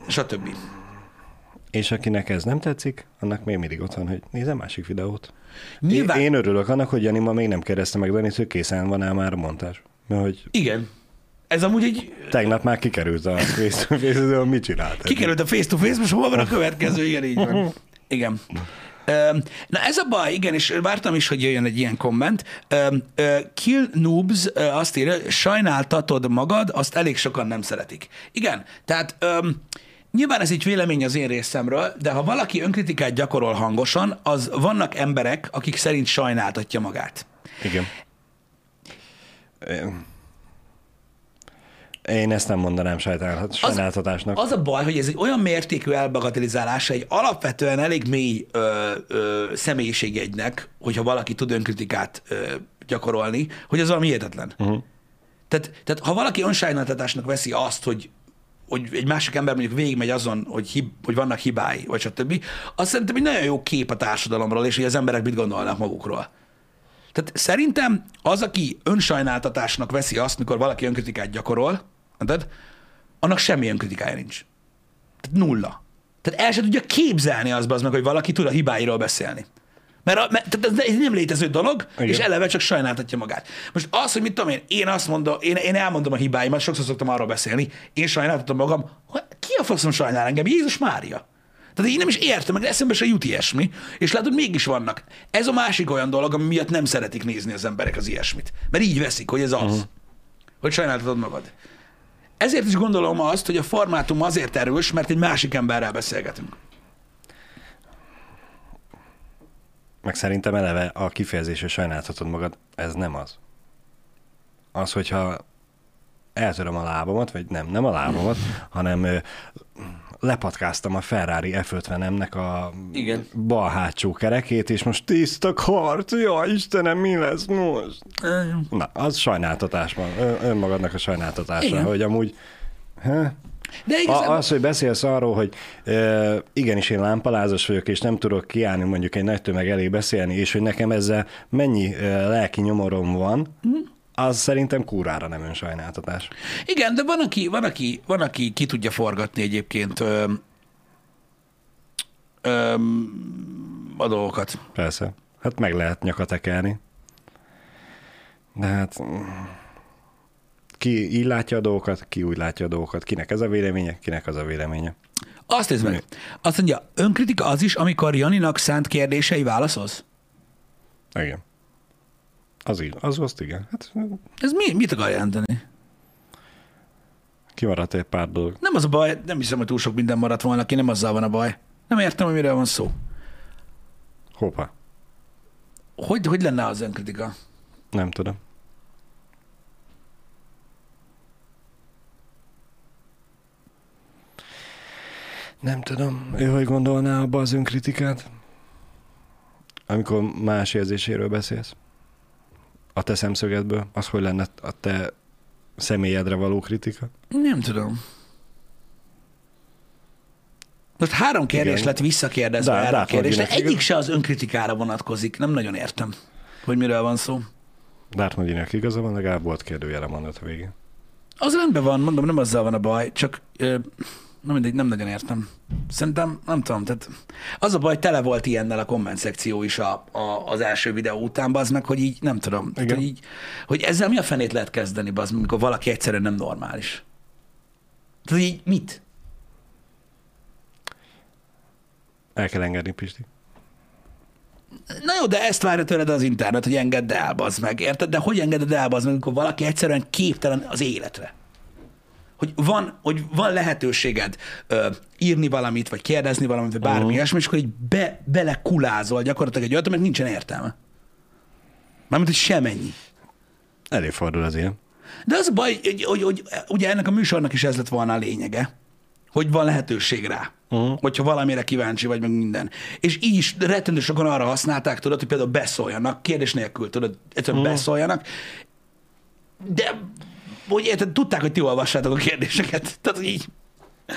stb. És akinek ez nem tetszik, annak még mindig ott van, hogy nézze másik videót. Nyilván, Én, én örülök annak, hogy Jani ma még nem kérdezte meg Danit, hogy készen van-e már a montázs. Mert hogy igen. Ez amúgy egy tegnap már kikerült a face to face hogy mit csinált. Kikerült a face-to-face, most hol van a következő? Igen, így van. Igen. Na ez a baj, igen, és vártam is, hogy jöjjön egy ilyen komment. Kill Noobs azt írja, sajnáltatod magad, azt elég sokan nem szeretik. Igen, tehát nyilván ez egy vélemény az én részemről, de ha valaki önkritikát gyakorol hangosan, az vannak emberek, akik szerint sajnáltatja magát. Igen. Én ezt nem mondanám sajnálhat- sajnáltatásnak. Az a baj, hogy ez egy olyan mértékű elbagatelizálása egy alapvetően elég mély ö, ö, személyiségjegynek, hogyha valaki tud önkritikát ö, gyakorolni, hogy az valami hihetetlen. Uh-huh. Tehát, tehát ha valaki önsajnáltatásnak veszi azt, hogy hogy egy másik ember mondjuk végigmegy azon, hogy, hib, hogy vannak hibái, vagy stb., az szerintem egy nagyon jó kép a társadalomról, és hogy az emberek mit gondolnak magukról. Tehát szerintem az, aki önsajnáltatásnak veszi azt, mikor valaki önkritikát gyakorol, érted? annak semmi önkritikája nincs. Tehát nulla. Tehát el sem tudja képzelni azt az meg, hogy valaki tud a hibáiról beszélni. Mert, a, mert tehát ez nem létező dolog, Igen. és eleve csak sajnáltatja magát. Most az, hogy mit tudom én, én azt mondom, én, én elmondom a hibáimat, sokszor szoktam arról beszélni, én sajnáltatom magam, hogy ki a faszom sajnál engem? Jézus Mária. Tehát én nem is értem, meg eszembe se jut ilyesmi, és látod, mégis vannak. Ez a másik olyan dolog, ami miatt nem szeretik nézni az emberek az ilyesmit. Mert így veszik, hogy ez az. Uh-huh. Hogy sajnáltatod magad. Ezért is gondolom azt, hogy a formátum azért erős, mert egy másik emberrel beszélgetünk. Meg szerintem eleve a kifejezés, hogy magad, ez nem az. Az, hogyha eltöröm a lábamat, vagy nem, nem a lábamat, hanem lepatkáztam a Ferrari F50-emnek a Igen. bal hátsó kerekét, és most tiszta kart, ja Istenem, mi lesz most? Na, az sajnáltatás van, Ön, önmagadnak a sajnáltatása, Igen. hogy amúgy... Huh? De igazából... az, hogy beszélsz arról, hogy e, igenis én lámpalázas vagyok, és nem tudok kiállni mondjuk egy nagy tömeg elé beszélni, és hogy nekem ezzel mennyi e, lelki nyomorom van, Mhm. Az szerintem kúrára nem önsajnáltatás. Igen, de van aki, van, aki, van, aki ki tudja forgatni egyébként ö, ö, a dolgokat. Persze. Hát meg lehet nyakat tekerni. De hát mm, ki így látja a dolgokat, ki úgy látja a dolgokat. Kinek ez a véleménye, kinek az a véleménye. Azt nézd meg. Azt mondja, önkritika az is, amikor Janinak szánt kérdései válaszolsz? Igen. Az így, az azt igen. Hát Ez mi, mit akar jelenteni? kimaradt egy pár dolog. Nem az a baj, nem hiszem, hogy túl sok minden maradt volna ki, nem azzal van a baj. Nem értem, hogy miről van szó. Hoppá. Hogy, hogy lenne az önkritika? Nem tudom. Nem tudom. Ő hogy gondolná abba az önkritikát? Amikor más érzéséről beszélsz? A te szemszögedből? Az hogy lenne a te személyedre való kritika? Nem tudom. Most három kérdés Igen. lett visszakérdezve De- erre a kérdésre. Egyik se az önkritikára vonatkozik. Nem nagyon értem, hogy miről van szó. Darth Vadernek igaza van, legalább volt kérdőjele mondat a végén. Az rendben van, mondom, nem azzal van a baj, csak ö, nem mindegy, nem nagyon értem. Szerintem, nem tudom, tehát az a baj, tele volt ilyennel a komment szekció is a, a, az első videó után, az meg, hogy így nem tudom, tehát, hogy, így, hogy ezzel mi a fenét lehet kezdeni, az, amikor valaki egyszerűen nem normális. Tehát így mit? El kell engedni, Pisti. Na jó, de ezt várja tőled az internet, hogy engedd el, bazd meg, érted? De hogy engeded el, bazd meg, amikor valaki egyszerűen képtelen az életre? Hogy van, hogy van lehetőséged ö, írni valamit, vagy kérdezni valamit, vagy bármi uh-huh. ilyesmi, és akkor így be, belekulázol gyakorlatilag egy olyat, aminek nincsen értelme. Mármint, hogy semennyi. Előfordul az ilyen. De az a baj, hogy, hogy, hogy ugye ennek a műsornak is ez lett volna a lényege, hogy van lehetőség rá. Uh-huh. Hogyha valamire kíváncsi vagy, meg minden. És így is rettentő sokan arra használták, tudod, hogy például beszóljanak, kérdés nélkül, tudod, egyszerűen uh-huh. beszóljanak. De, hogy érted, tudták, hogy ti olvassátok a kérdéseket. Tehát, így,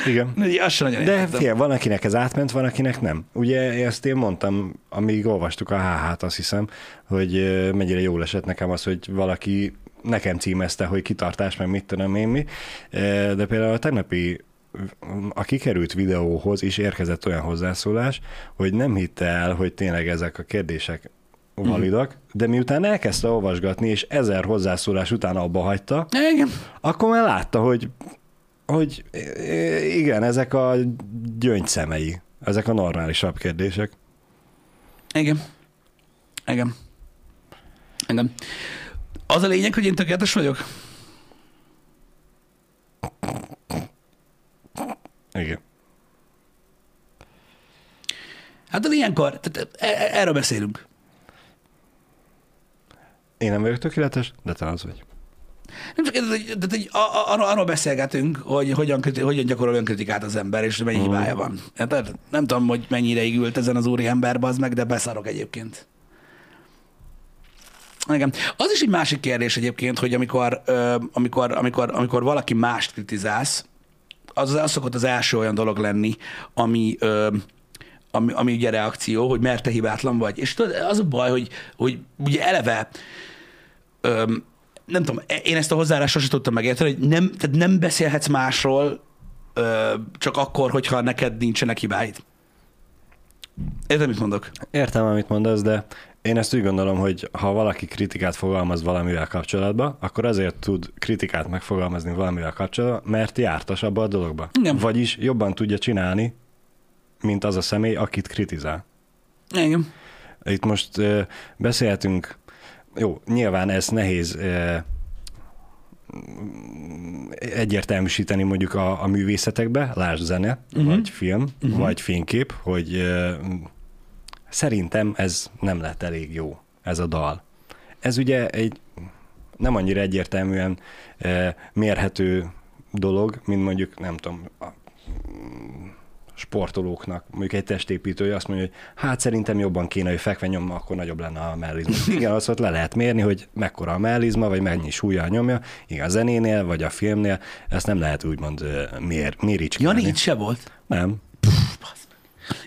Igen. így azt sem nagyon De fél, van, akinek ez átment, van, akinek nem. Ugye ezt én mondtam, amíg olvastuk a HH-t, azt hiszem, hogy mennyire jól esett nekem az, hogy valaki nekem címezte, hogy kitartás, meg mit tudom én mi. De például a tegnapi a kikerült videóhoz is érkezett olyan hozzászólás, hogy nem hitte el, hogy tényleg ezek a kérdések validak, uh-huh. de miután elkezdte olvasgatni, és ezer hozzászólás után abba hagyta, Igen. akkor már látta, hogy, hogy igen, ezek a gyöngyszemei, ezek a normálisabb kérdések. Igen. Igen. Igen. Az a lényeg, hogy én tökéletes vagyok. Igen. Hát de ilyenkor, tehát e- e- erről beszélünk. Én nem vagyok tökéletes, de te az vagy. Nem csak, hogy a- a- arról, arról beszélgetünk, hogy hogyan, hogyan gyakorol önkritikát az ember, és mennyi hibája van. Hát, nem tudom, hogy mennyi ideig ült ezen az úri ember, az meg, de beszarok egyébként. Igen. Az is egy másik kérdés egyébként, hogy amikor, amikor, amikor, amikor valaki mást kritizálsz, az, az szokott az első olyan dolog lenni, ami, ami, ami ugye reakció, hogy mert te hibátlan vagy. És tudod, az a baj, hogy, hogy ugye eleve ö, nem tudom, én ezt a hozzáállást sosem tudtam megérteni, hogy nem, tehát nem beszélhetsz másról ö, csak akkor, hogyha neked nincsenek hibáid. Érted, mit mondok? Értem, amit mondasz, de én ezt úgy gondolom, hogy ha valaki kritikát fogalmaz valamivel kapcsolatban, akkor azért tud kritikát megfogalmazni valamivel kapcsolatban, mert jártas abba a dologba. Igen. Vagyis jobban tudja csinálni, mint az a személy, akit kritizál. Igen. Itt most beszélhetünk, jó, nyilván ez nehéz ö, egyértelműsíteni mondjuk a, a művészetekbe, lásd zene, uh-huh. vagy film, uh-huh. vagy fénykép, hogy ö, szerintem ez nem lett elég jó, ez a dal. Ez ugye egy nem annyira egyértelműen ö, mérhető dolog, mint mondjuk, nem tudom, a sportolóknak, mondjuk egy testépítője azt mondja, hogy hát szerintem jobban kéne, hogy fekve nyomma, akkor nagyobb lenne a mellizma. Igen, azt ott le lehet mérni, hogy mekkora a mellizma, vagy mennyi súlya nyomja. Igen, a zenénél, vagy a filmnél, ezt nem lehet úgymond mér, Ja, méricskélni. nincs se volt. Nem.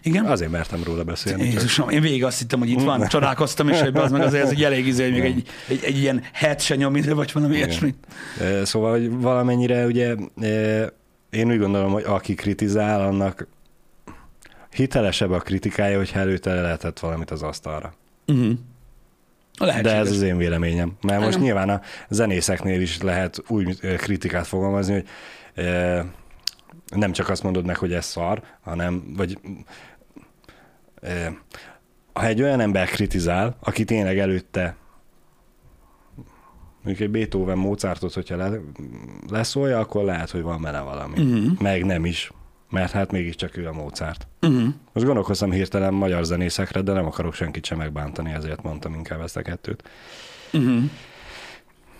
Igen? Azért mertem róla beszélni. csak- Jézusom, én végig azt hittem, hogy itt van, csodálkoztam, és hogy az meg azért ez egy elég izé, hogy még egy, egy, egy, ilyen het se nyom, ide, vagy valami ilyesmi. Szóval, hogy valamennyire ugye én úgy gondolom, hogy aki kritizál, annak hitelesebb a kritikája, hogyha előtte lehetett valamit az asztalra. Uh-huh. De ez az én véleményem. Mert most nyilván a zenészeknél is lehet úgy kritikát fogalmazni, hogy ö, nem csak azt mondod meg, hogy ez szar, hanem, vagy ö, ha egy olyan ember kritizál, aki tényleg előtte mondjuk egy Beethoven, Mozartot, hogyha le, leszólja, akkor lehet, hogy van benne valami. Mhm. Meg nem is, mert hát mégiscsak ő a Mozart. Uh-huh. Most gondolkoztam hirtelen magyar zenészekre, de nem akarok senkit sem megbántani, ezért mondtam inkább ezt a kettőt. Uh-huh.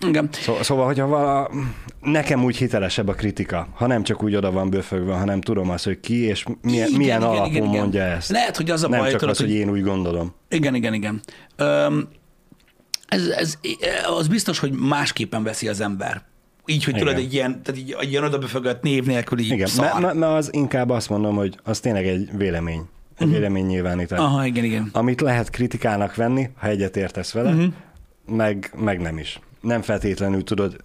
Igen. Szó, szóval, hogyha vala, nekem úgy hitelesebb a kritika, ha nem csak úgy oda van böfögve, hanem tudom azt, hogy ki és milyen, Igen, milyen igen, alapon igen, igen. mondja ezt. Lehet, hogy az a nem baj, csak tudod, az, hogy- én úgy gondolom. Igen, igen, igen. Öm, ez, ez, az biztos, hogy másképpen veszi az ember. Így, hogy tudod, egy ilyen, tehát egy, egy ilyen odabefögött név nélküli Igen, szar. mert, mert az inkább azt mondom, hogy az tényleg egy vélemény. Egy Mhm. uh-huh. vélemény nyilvánítás. Aha, igen, igen. Amit lehet kritikának venni, ha egyet értesz vele, Mhm. uh-huh. meg, meg nem is. Nem feltétlenül tudod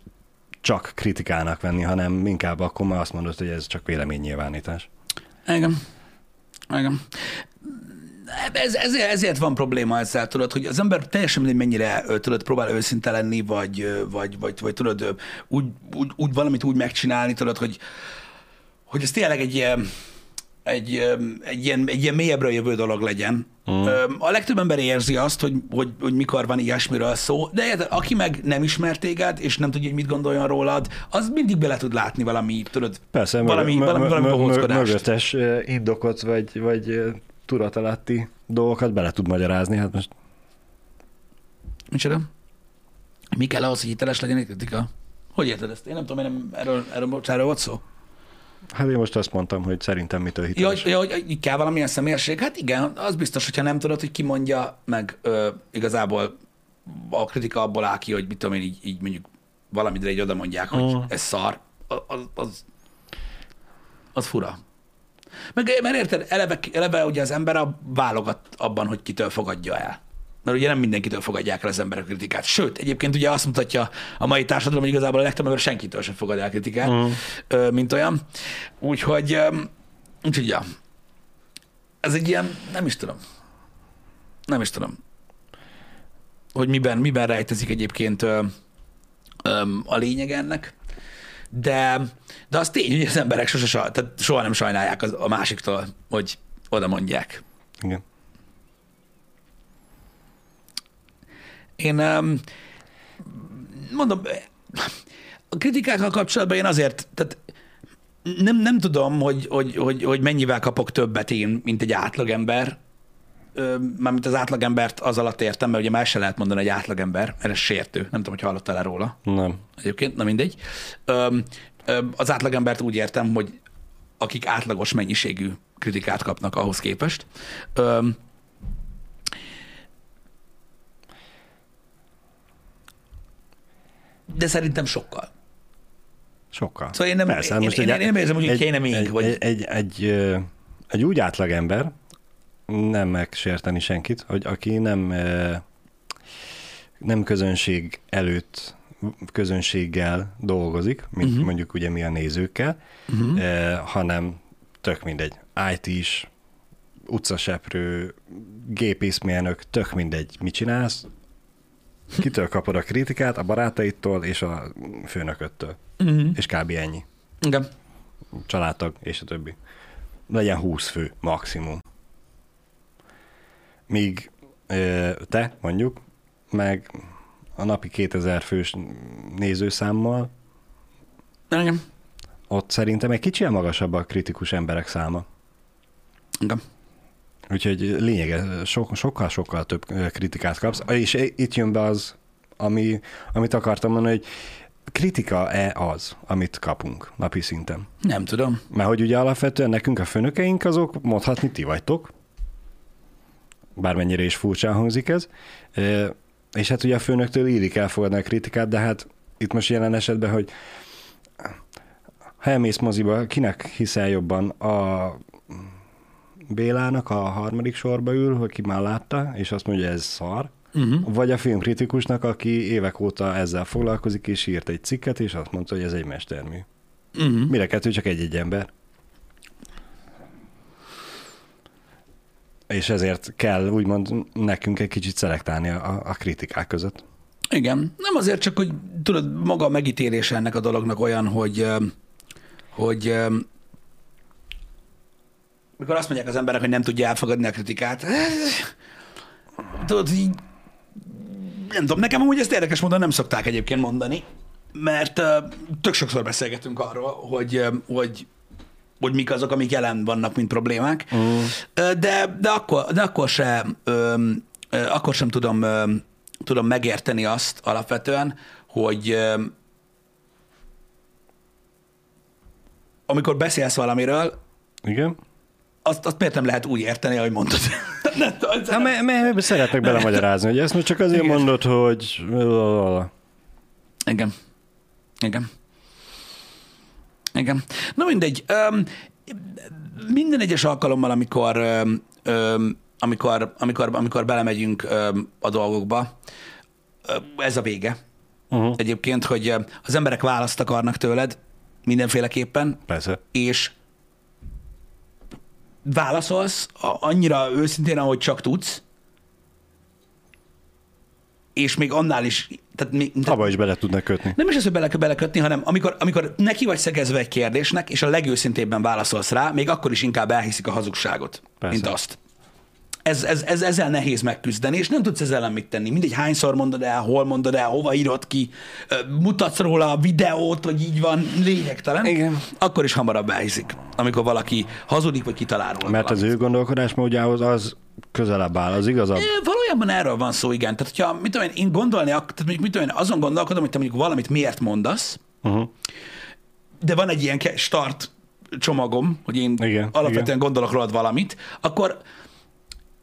csak kritikának venni, hanem inkább akkor már azt mondod, hogy ez csak véleménynyilvánítás. Igen. Igen. Ez, ezért, ezért van probléma ezzel, tudod, hogy az ember teljesen mindegy, mennyire tudod, próbál őszinte lenni, vagy, vagy, vagy, vagy tudod, úgy, úgy, úgy, valamit úgy megcsinálni, tudod, hogy, hogy ez tényleg egy ilyen, egy, egy, ilyen, egy ilyen mélyebbre jövő dolog legyen. Mm. A legtöbb ember érzi azt, hogy, hogy, hogy mikor van ilyesmiről szó, de érted, aki meg nem ismer téged, és nem tudja, hogy mit gondoljon rólad, az mindig bele tud látni valami, tudod, Persze, valami, mögö- valami, valami mö- bohóckodást. mögöttes indokot, vagy, vagy tudatalatti dolgokat bele tud magyarázni. Hát most Micsoda? Mi kell ahhoz, hogy hiteles legyen egy kritika? Hogy érted ezt? Én nem tudom, én nem, erről, erről, bocs, erről volt szó. Hát én most azt mondtam, hogy szerintem mitől Ja, hiteles. hogy, ja, hogy így kell valamilyen személyesség? Hát igen, az biztos, hogyha nem tudod, hogy ki mondja, meg ö, igazából a kritika abból áll ki, hogy mit tudom én, így, így mondjuk valamire így oda mondják, hogy Mm. ez szar, az, az, az fura. Meg, mert érted, eleve, eleve ugye az ember a, válogat abban, hogy kitől fogadja el. Mert ugye nem mindenkitől fogadják el az emberek kritikát. Sőt, egyébként ugye azt mutatja a mai társadalom, hogy igazából a legtöbb ember senkitől sem fogad el kritikát, ö, mint olyan. Úgyhogy, úgyhogy ja. Ez egy ilyen, nem is tudom. Nem is tudom. Hogy miben, miben rejtezik egyébként a lényeg ennek. De, de az tény, hogy az emberek sose, tehát soha nem sajnálják az, a másiktól, hogy oda mondják. Igen. Én um, mondom, a kritikákkal kapcsolatban én azért, tehát nem, nem tudom, hogy, hogy, hogy, hogy mennyivel kapok többet én, mint egy átlagember. Mármint az átlagembert az alatt értem, mert ugye már se lehet mondani, hogy átlagember, mert ez sértő. Nem tudom, hogy hallottál-e róla Nem. egyébként, na mindegy. Az átlagembert úgy értem, hogy akik átlagos mennyiségű kritikát kapnak ahhoz képest. De szerintem sokkal. Sokkal. Szóval én nem- Persze, én- most én- egy- én nem érzem, hogy egy, kéne még, egy, vagy- Egy, egy, egy, egy úgy átlag ember, nem megsérteni senkit, hogy aki nem, ö, nem közönség előtt közönséggel dolgozik, mint uh-huh. mondjuk ugye mi a nézőkkel, uh-huh. hanem tök mindegy, IT is, utcaseprő, gépészmérnök, tök mindegy, mit csinálsz, kitől kapod a kritikát, a barátaitól és a főnököttől. Uh-huh. És kb. ennyi. Igen. Családtag és a többi. Legyen 20 fő maximum. Míg te mondjuk, meg a napi 2000 fős nézőszámmal, Igen. ott szerintem egy kicsit magasabb a kritikus emberek száma. Igen. Úgyhogy lényege, so, sokkal-sokkal több kritikát kapsz. És itt jön be az, ami, amit akartam mondani, hogy kritika-e az, amit kapunk napi szinten? Nem tudom. Mert hogy ugye alapvetően nekünk a főnökeink azok mondhatni ti vagytok, bármennyire is furcsán hangzik ez, és hát ugye a főnöktől illik elfogadni a kritikát, de hát itt most jelen esetben, hogy ha elmész moziba, kinek hiszel jobban? A Bélának a harmadik sorba ül, hogy ki már látta, és azt mondja, ez szar, Uh-huh. vagy a filmkritikusnak, aki évek óta ezzel foglalkozik, és írt egy cikket, és azt mondta, hogy ez egy mestermű. Uh-huh. Mire kettő csak egy-egy ember. És ezért kell úgymond nekünk egy kicsit szelektálni a, a kritikák között. Igen. Nem azért csak, hogy tudod, maga a megítélése ennek a dolognak olyan, hogy, hogy mikor azt mondják az emberek, hogy nem tudja elfogadni a kritikát, tudod, így, nem tudom, nekem amúgy ezt érdekes módon nem szokták egyébként mondani, mert tök sokszor beszélgetünk arról, hogy, hogy hogy mik azok, amik jelen vannak, mint problémák. Mm. De, de, akkor, de akkor, sem, ö, ö, akkor sem tudom, ö, tudom megérteni azt alapvetően, hogy ö, amikor beszélsz valamiről, Igen? azt, azt miért nem lehet úgy érteni, ahogy mondod. Nem Hát, mert, mert szeretnek belemagyarázni, hogy ezt most csak azért Igen. mondod, hogy... Igen. Igen. Igen. Na mindegy. Öm, minden egyes alkalommal, amikor, öm, öm, amikor, amikor, amikor belemegyünk öm, a dolgokba, öm, ez a vége. Uh-huh. Egyébként, hogy az emberek választ akarnak tőled mindenféleképpen, Persze. és válaszolsz annyira őszintén, ahogy csak tudsz, és még annál is, tehát, még, tehát Abba is bele tudnak kötni. nem is az, hogy bele kell belekötni, hanem amikor, amikor neki vagy szegezve egy kérdésnek, és a legőszintébben válaszolsz rá, még akkor is inkább elhiszik a hazugságot, Persze. mint azt. Ez, ez, ez, ezzel nehéz megküzdeni, és nem tudsz ezzel ellen mit tenni. Mindegy, hányszor mondod el, hol mondod el, hova írod ki, mutatsz róla a videót, hogy így van, lényegtelen. Igen. Akkor is hamarabb elhiszik, amikor valaki hazudik, vagy kitalál róla Mert az valamit. ő gondolkodásmódjához az közelebb áll, az igazabb. Valójában erről van szó, igen. Tehát, hogyha, mit tudom én, én gondolni, tehát mondjuk, mit tudom én, azon gondolkodom, hogy te mondjuk valamit miért mondasz, Uh-huh. de van egy ilyen start csomagom, hogy én igen, alapvetően igen. gondolok rólad valamit, akkor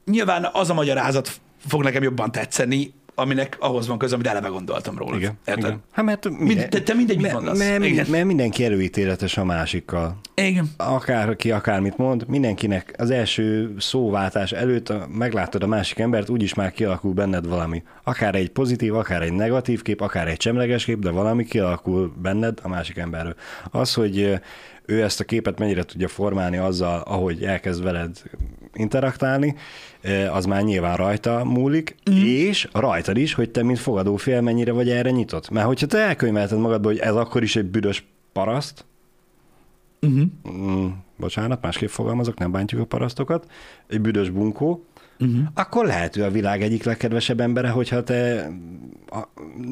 nyilván az a magyarázat fog nekem jobban tetszeni, aminek ahhoz van köze, amit eleve gondoltam róla. Igen. Érted? igen. Hát mert Mind- te- te mindegy, mit mert, mondasz. Mert, Igen. mert mindenki előítéletes a másikkal. Igen. Akárki akármit mond, mindenkinek az első szóváltás előtt meglátod a másik embert, úgyis már kialakul benned valami. Akár egy pozitív, akár egy negatív kép, akár egy semleges kép, de valami kialakul benned a másik emberről. Az, hogy ő ezt a képet mennyire tudja formálni azzal, ahogy elkezd veled interaktálni, az már nyilván rajta múlik, mm. és rajtad is, hogy te, mint fogadófél, mennyire vagy erre nyitott. Mert hogyha te elkönyvelted magadba, hogy ez akkor is egy büdös paraszt, Uh-huh. mm, bocsánat, másképp fogalmazok, nem bántjuk a parasztokat, egy büdös bunkó, uh-huh. akkor lehet ő a világ egyik legkedvesebb embere, hogyha te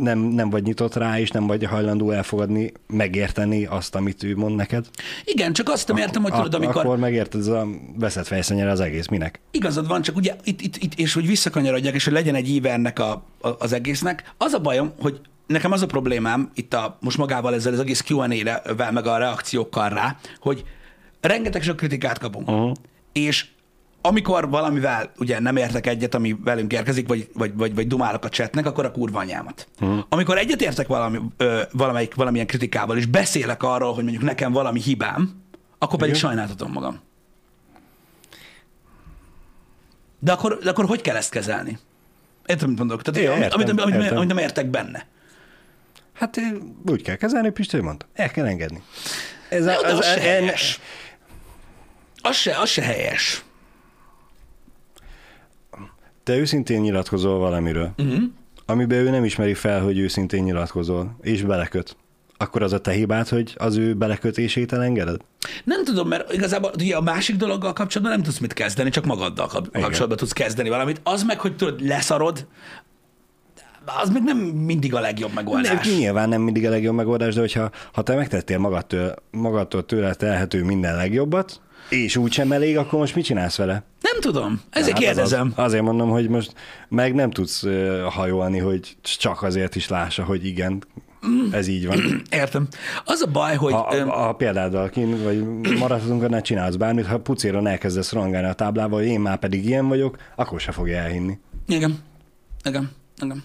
nem, nem vagy nyitott rá, és nem vagy hajlandó elfogadni, megérteni azt, amit ő mond neked. Igen, csak azt nem értem, hogy tudod, amikor Akkor megérted, ez a veszett fejszennyere az egész, minek? igazad van, csak ugye itt, itt, itt és hogy visszakanyarodjak, és hogy legyen egy íve ennek a, a, az egésznek. Az a bajom, hogy nekem az a problémám itt a, most magával ezzel az egész Q&A-vel, meg a reakciókkal rá, hogy rengeteg sok kritikát kapunk. Uh-huh. És amikor valamivel ugye nem értek egyet, ami velünk érkezik, vagy, vagy, vagy, vagy dumálok a chatnek, akkor a kurva anyámat. Uh-huh. Amikor egyet értek valami, ö, valamelyik, valamilyen kritikával, és beszélek arról, hogy mondjuk nekem valami hibám, akkor pedig Igen. sajnáltatom magam. De akkor, de akkor hogy kell ezt kezelni? Értem, mit mondok? Tehát, Igen, amit, értem, amit, amit, értem. amit nem értek benne. Hát úgy kell kezelni, hogy mondta. El kell engedni. Ez Jó, de az se en- helyes. Az se, az se helyes. Te őszintén nyilatkozol valamiről, uh-huh. amiben ő nem ismeri fel, hogy őszintén nyilatkozol, és beleköt. Akkor az a te hibád, hogy az ő belekötését elengeded? Nem tudom, mert igazából ugye a másik dologgal kapcsolatban nem tudsz mit kezdeni, csak magaddal kap- kapcsolatban tudsz kezdeni valamit. Az meg, hogy tudod, leszarod, az meg nem mindig a legjobb megoldás. Nem, nyilván nem mindig a legjobb megoldás, de hogyha ha te megtettél magadtól, magadtól tőle telhető minden legjobbat, és úgysem elég, akkor most mit csinálsz vele? Nem tudom, ezért Hát kérdezem. Az, azért mondom, hogy most meg nem tudsz hajolni, hogy csak azért is lássa, hogy igen, ez így van. Értem. Az a baj, hogy... Ha, öm, a, példáddal kint, vagy maradhatunk, ne csinálsz bármit, ha pucéron elkezdesz rangálni a táblával, hogy én már pedig ilyen vagyok, akkor se fogja elhinni. Igen. Igen. Igen.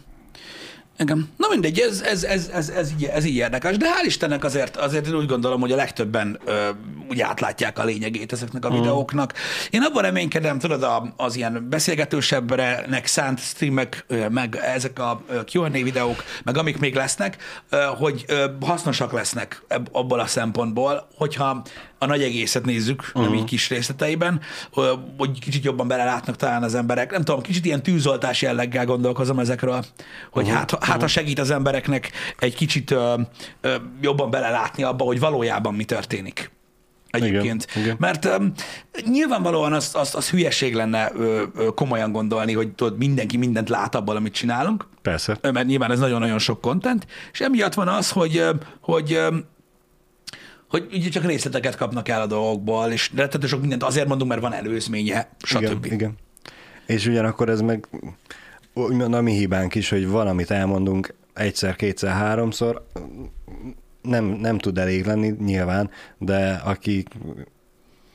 Igen. Na mindegy, ez, ez, ez, ez, ez, így, ez így érdekes, de hál' Istennek azért, azért én úgy gondolom, hogy a legtöbben ö, úgy átlátják a lényegét ezeknek a videóknak. Én abban reménykedem, tudod, a, az ilyen beszélgetősebbre szánt streamek, meg ezek a Q&A videók, meg amik még lesznek, hogy hasznosak lesznek abból a szempontból, hogyha a nagy egészet nézzük, uh-huh. nem így kis részleteiben, hogy kicsit jobban belelátnak talán az emberek. Nem tudom, kicsit ilyen tűzoltás jelleggel gondolkozom ezekről, hogy uh-huh. hát, hát ha segít az embereknek egy kicsit ö, ö, jobban belelátni abba, hogy valójában mi történik. Egyébként. Igen, igen. Mert um, nyilvánvalóan az, az, az hülyeség lenne ö, ö, komolyan gondolni, hogy tudod, mindenki mindent lát abból, amit csinálunk, Persze. Mert nyilván ez nagyon-nagyon sok content, és emiatt van az, hogy, hogy hogy ugye csak részleteket kapnak el a dolgokból, és rettető sok mindent azért mondunk, mert van előzménye, stb. Igen, igen. És ugyanakkor ez meg úgymond a mi hibánk is, hogy valamit elmondunk egyszer, kétszer, háromszor, nem, nem tud elég lenni nyilván, de akik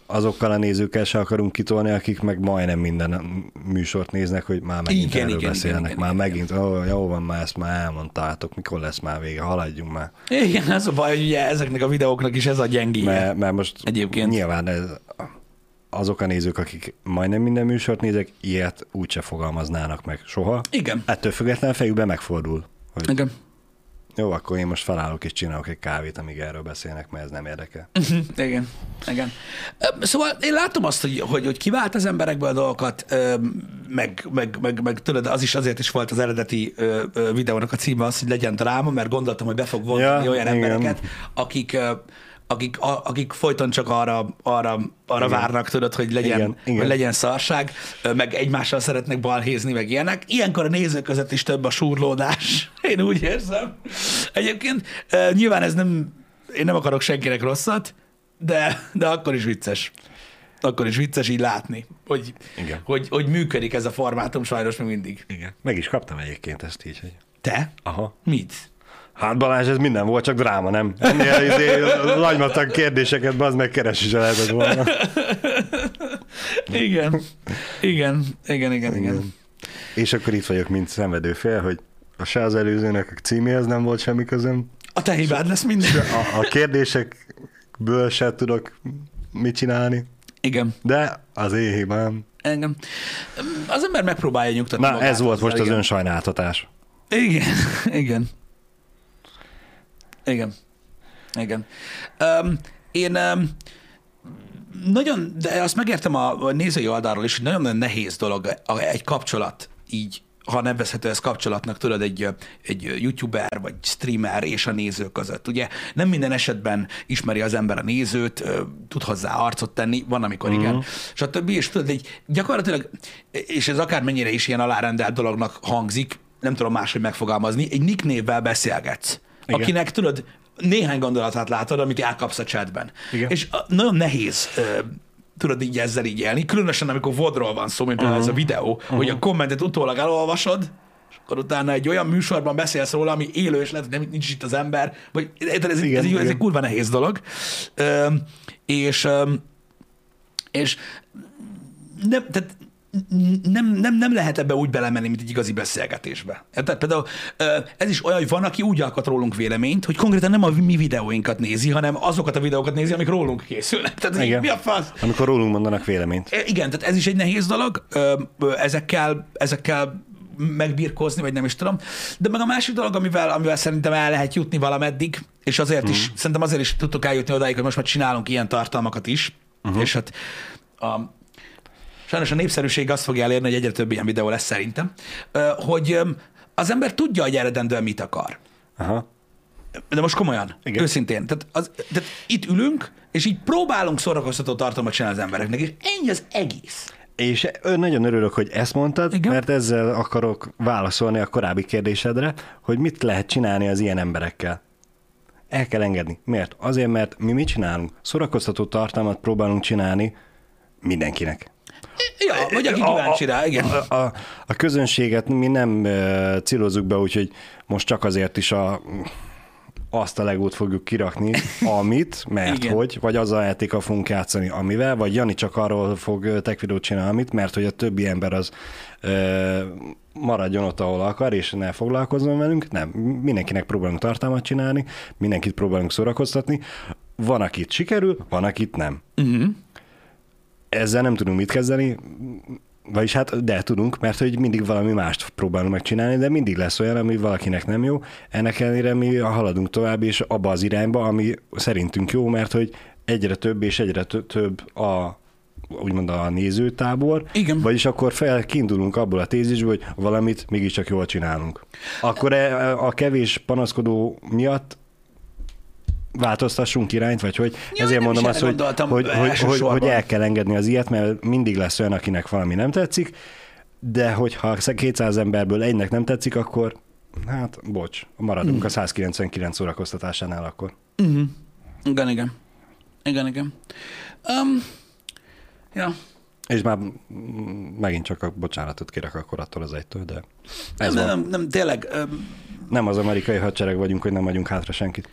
azokkal a nézőkkel se akarunk kitolni, akik meg majdnem minden műsort néznek, hogy már megint Igen, erről igen, beszélnek, igen, már igen, megint, ó, jó van, már ezt már elmondtátok, mikor lesz már vége, haladjunk már. Igen, az a baj, hogy ugye ezeknek a videóknak is ez a gyengéje. Mert, mert most Egyébként. nyilván ez, azok a nézők, akik majdnem minden műsort nézek, ilyet úgyse fogalmaznának meg soha. Igen. Ettől függetlenül fejükben megfordul, hogy Igen. Jó, akkor én most felállok és csinálok egy kávét, amíg erről beszélnek, mert ez nem érdekel. Igen, igen. Szóval én látom azt, hogy, hogy, hogy kivált az emberekből a dolgokat, meg, meg, meg, meg tudod, az is azért is volt az eredeti videónak a címe az, hogy legyen dráma, mert gondoltam, hogy be fog vonzani Ja, olyan igen. embereket, akik, akik, a, akik folyton csak arra, arra, arra várnak, tudod, hogy legyen, Igen, igen. hogy legyen szarság, meg egymással szeretnek balhézni, meg ilyenek. Ilyenkor a nézők között is több a súrlódás. Én úgy érzem. Egyébként nyilván ez nem, én nem akarok senkinek rosszat, de, de akkor is vicces. Akkor is vicces így látni, hogy, Igen. hogy, hogy működik ez a formátum sajnos még mindig. Igen. Meg is kaptam egyébként ezt így, hogy Te? aha. Mit? Hát Balázs, ez minden volt, csak dráma, nem? Ennél izé, nagymatag kérdéseket, az meg keresi se lehetett volna. Igen. Igen, igen, igen, igen. És akkor itt vagyok, mint szenvedő fél, hogy a se az előzőnek a címéhez nem volt semmi közöm, A te hibád lesz minden. a, a kérdésekből se tudok mit csinálni, Igen. de az én hibám. Engem. Az ember megpróbálja nyugtatni Na, magát ez volt most az igen. önsajnáltatás. Igen, igen. Igen. Igen. Um, én um, nagyon, de azt megértem a, a nézői oldalról is, hogy nagyon-nagyon nehéz dolog a- egy kapcsolat így ha nevezhető ez kapcsolatnak, tudod, egy, egy youtuber vagy streamer és a néző között. Ugye nem minden esetben ismeri az ember a nézőt, tud hozzá arcot tenni, van, amikor mm. igen, stb. És tudod, egy gyakorlatilag, és ez akármennyire is ilyen alárendelt dolognak hangzik, nem tudom máshogy megfogalmazni, egy nick névvel beszélgetsz, igen. Igen. akinek tudod, néhány gondolatát látod, amit elkapsz a chatben. Igen. És nagyon nehéz tudod így ezzel így élni, különösen amikor vodról van szó, mint például uh-huh. ez a videó, uh-huh. hogy a kommentet utólag elolvasod, és akkor utána egy olyan műsorban beszélsz róla, ami élő, és lehet, hogy nem, nincs itt az ember, vagy érted, ez, Igen, ez, ez, ez egy igen. kurva nehéz dolog. Ö, és, és nem, tehát nem, nem, nem lehet ebbe úgy belemenni, mint egy igazi beszélgetésbe. Tehát például ez is olyan, hogy van, aki úgy alkat rólunk véleményt, hogy konkrétan nem a mi videóinkat nézi, hanem azokat a videókat nézi, amik rólunk készülnek. Tehát Igen. mi a fasz? Amikor rólunk mondanak véleményt. Igen, tehát ez is egy nehéz dolog, ezekkel, ezekkel megbirkózni, vagy nem is tudom. De meg a másik dolog, amivel, amivel szerintem el lehet jutni valameddig, és azért Mhm. is, szerintem azért is tudtuk eljutni odáig, hogy most már csinálunk ilyen tartalmakat is, Mhm. uh-huh. és hát a, sajnos a népszerűség azt fogja elérni, hogy egyre több ilyen videó lesz szerintem, hogy az ember tudja, hogy eredendően mit akar. Aha. De most komolyan, Igen. Őszintén. Tehát, az, tehát itt ülünk, és így próbálunk szórakoztató tartalmat csinálni az embereknek, és ennyi az egész. És nagyon örülök, hogy ezt mondtad. Igen. mert ezzel akarok válaszolni a korábbi kérdésedre, hogy mit lehet csinálni az ilyen emberekkel. El kell engedni. Miért? Azért, mert mi mit csinálunk? Szórakoztató tartalmat próbálunk csinálni mindenkinek. Ja, vagy aki kíváncsi rá, igen. A, a, a közönséget mi nem uh, célozzuk be, úgyhogy most csak azért is a azt a legót fogjuk kirakni, amit, mert Igen. Hogy, vagy azzal a játékkal fogunk játszani, amivel, vagy Jani csak arról fog tech videót csinálni, amit, mert hogy a többi ember az ö, maradjon ott, ahol akar, és ne foglalkozzon velünk. Nem, mindenkinek próbálunk tartalmat csinálni, mindenkit próbálunk szórakoztatni. Van, akit sikerül, van, akit nem. Uh-huh. Ezzel nem tudunk mit kezdeni, vagyis hát, de tudunk, mert hogy mindig valami mást próbálunk megcsinálni, de mindig lesz olyan, ami valakinek nem jó. Ennek ellenére mi haladunk tovább, és abba az irányba, ami szerintünk jó, mert hogy egyre több és egyre tö- több a úgymond a nézőtábor, Igen. vagyis akkor fel kiindulunk abból a tézisből, hogy valamit mégiscsak jól csinálunk. Akkor e- a kevés panaszkodó miatt változtassunk irányt, vagy hogy Ja, ezért mondom azt, hogy, hogy, hogy, hogy, hogy el kell engedni az ilyet, mert mindig lesz olyan, akinek valami nem tetszik, de hogyha 200 emberből egynek nem tetszik, akkor hát bocs, maradunk a 199 szórakoztatásánál akkor. Uh-huh. Igen, igen. Igen, igen. Um, ja. És már mm, megint csak a bocsánatot kérek akkor attól az egytől, de ez nem, van. nem, nem, tényleg, um, Nem az amerikai hadsereg vagyunk, hogy nem vagyunk hátra senkit.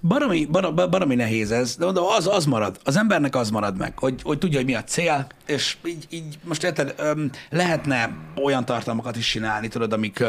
Baromi, baromi, baromi nehéz ez, de mondom, az, az marad. Az embernek az marad meg, hogy, hogy tudja, hogy mi a cél, és így, így most érted, lehetne olyan tartalmakat is csinálni, tudod, amik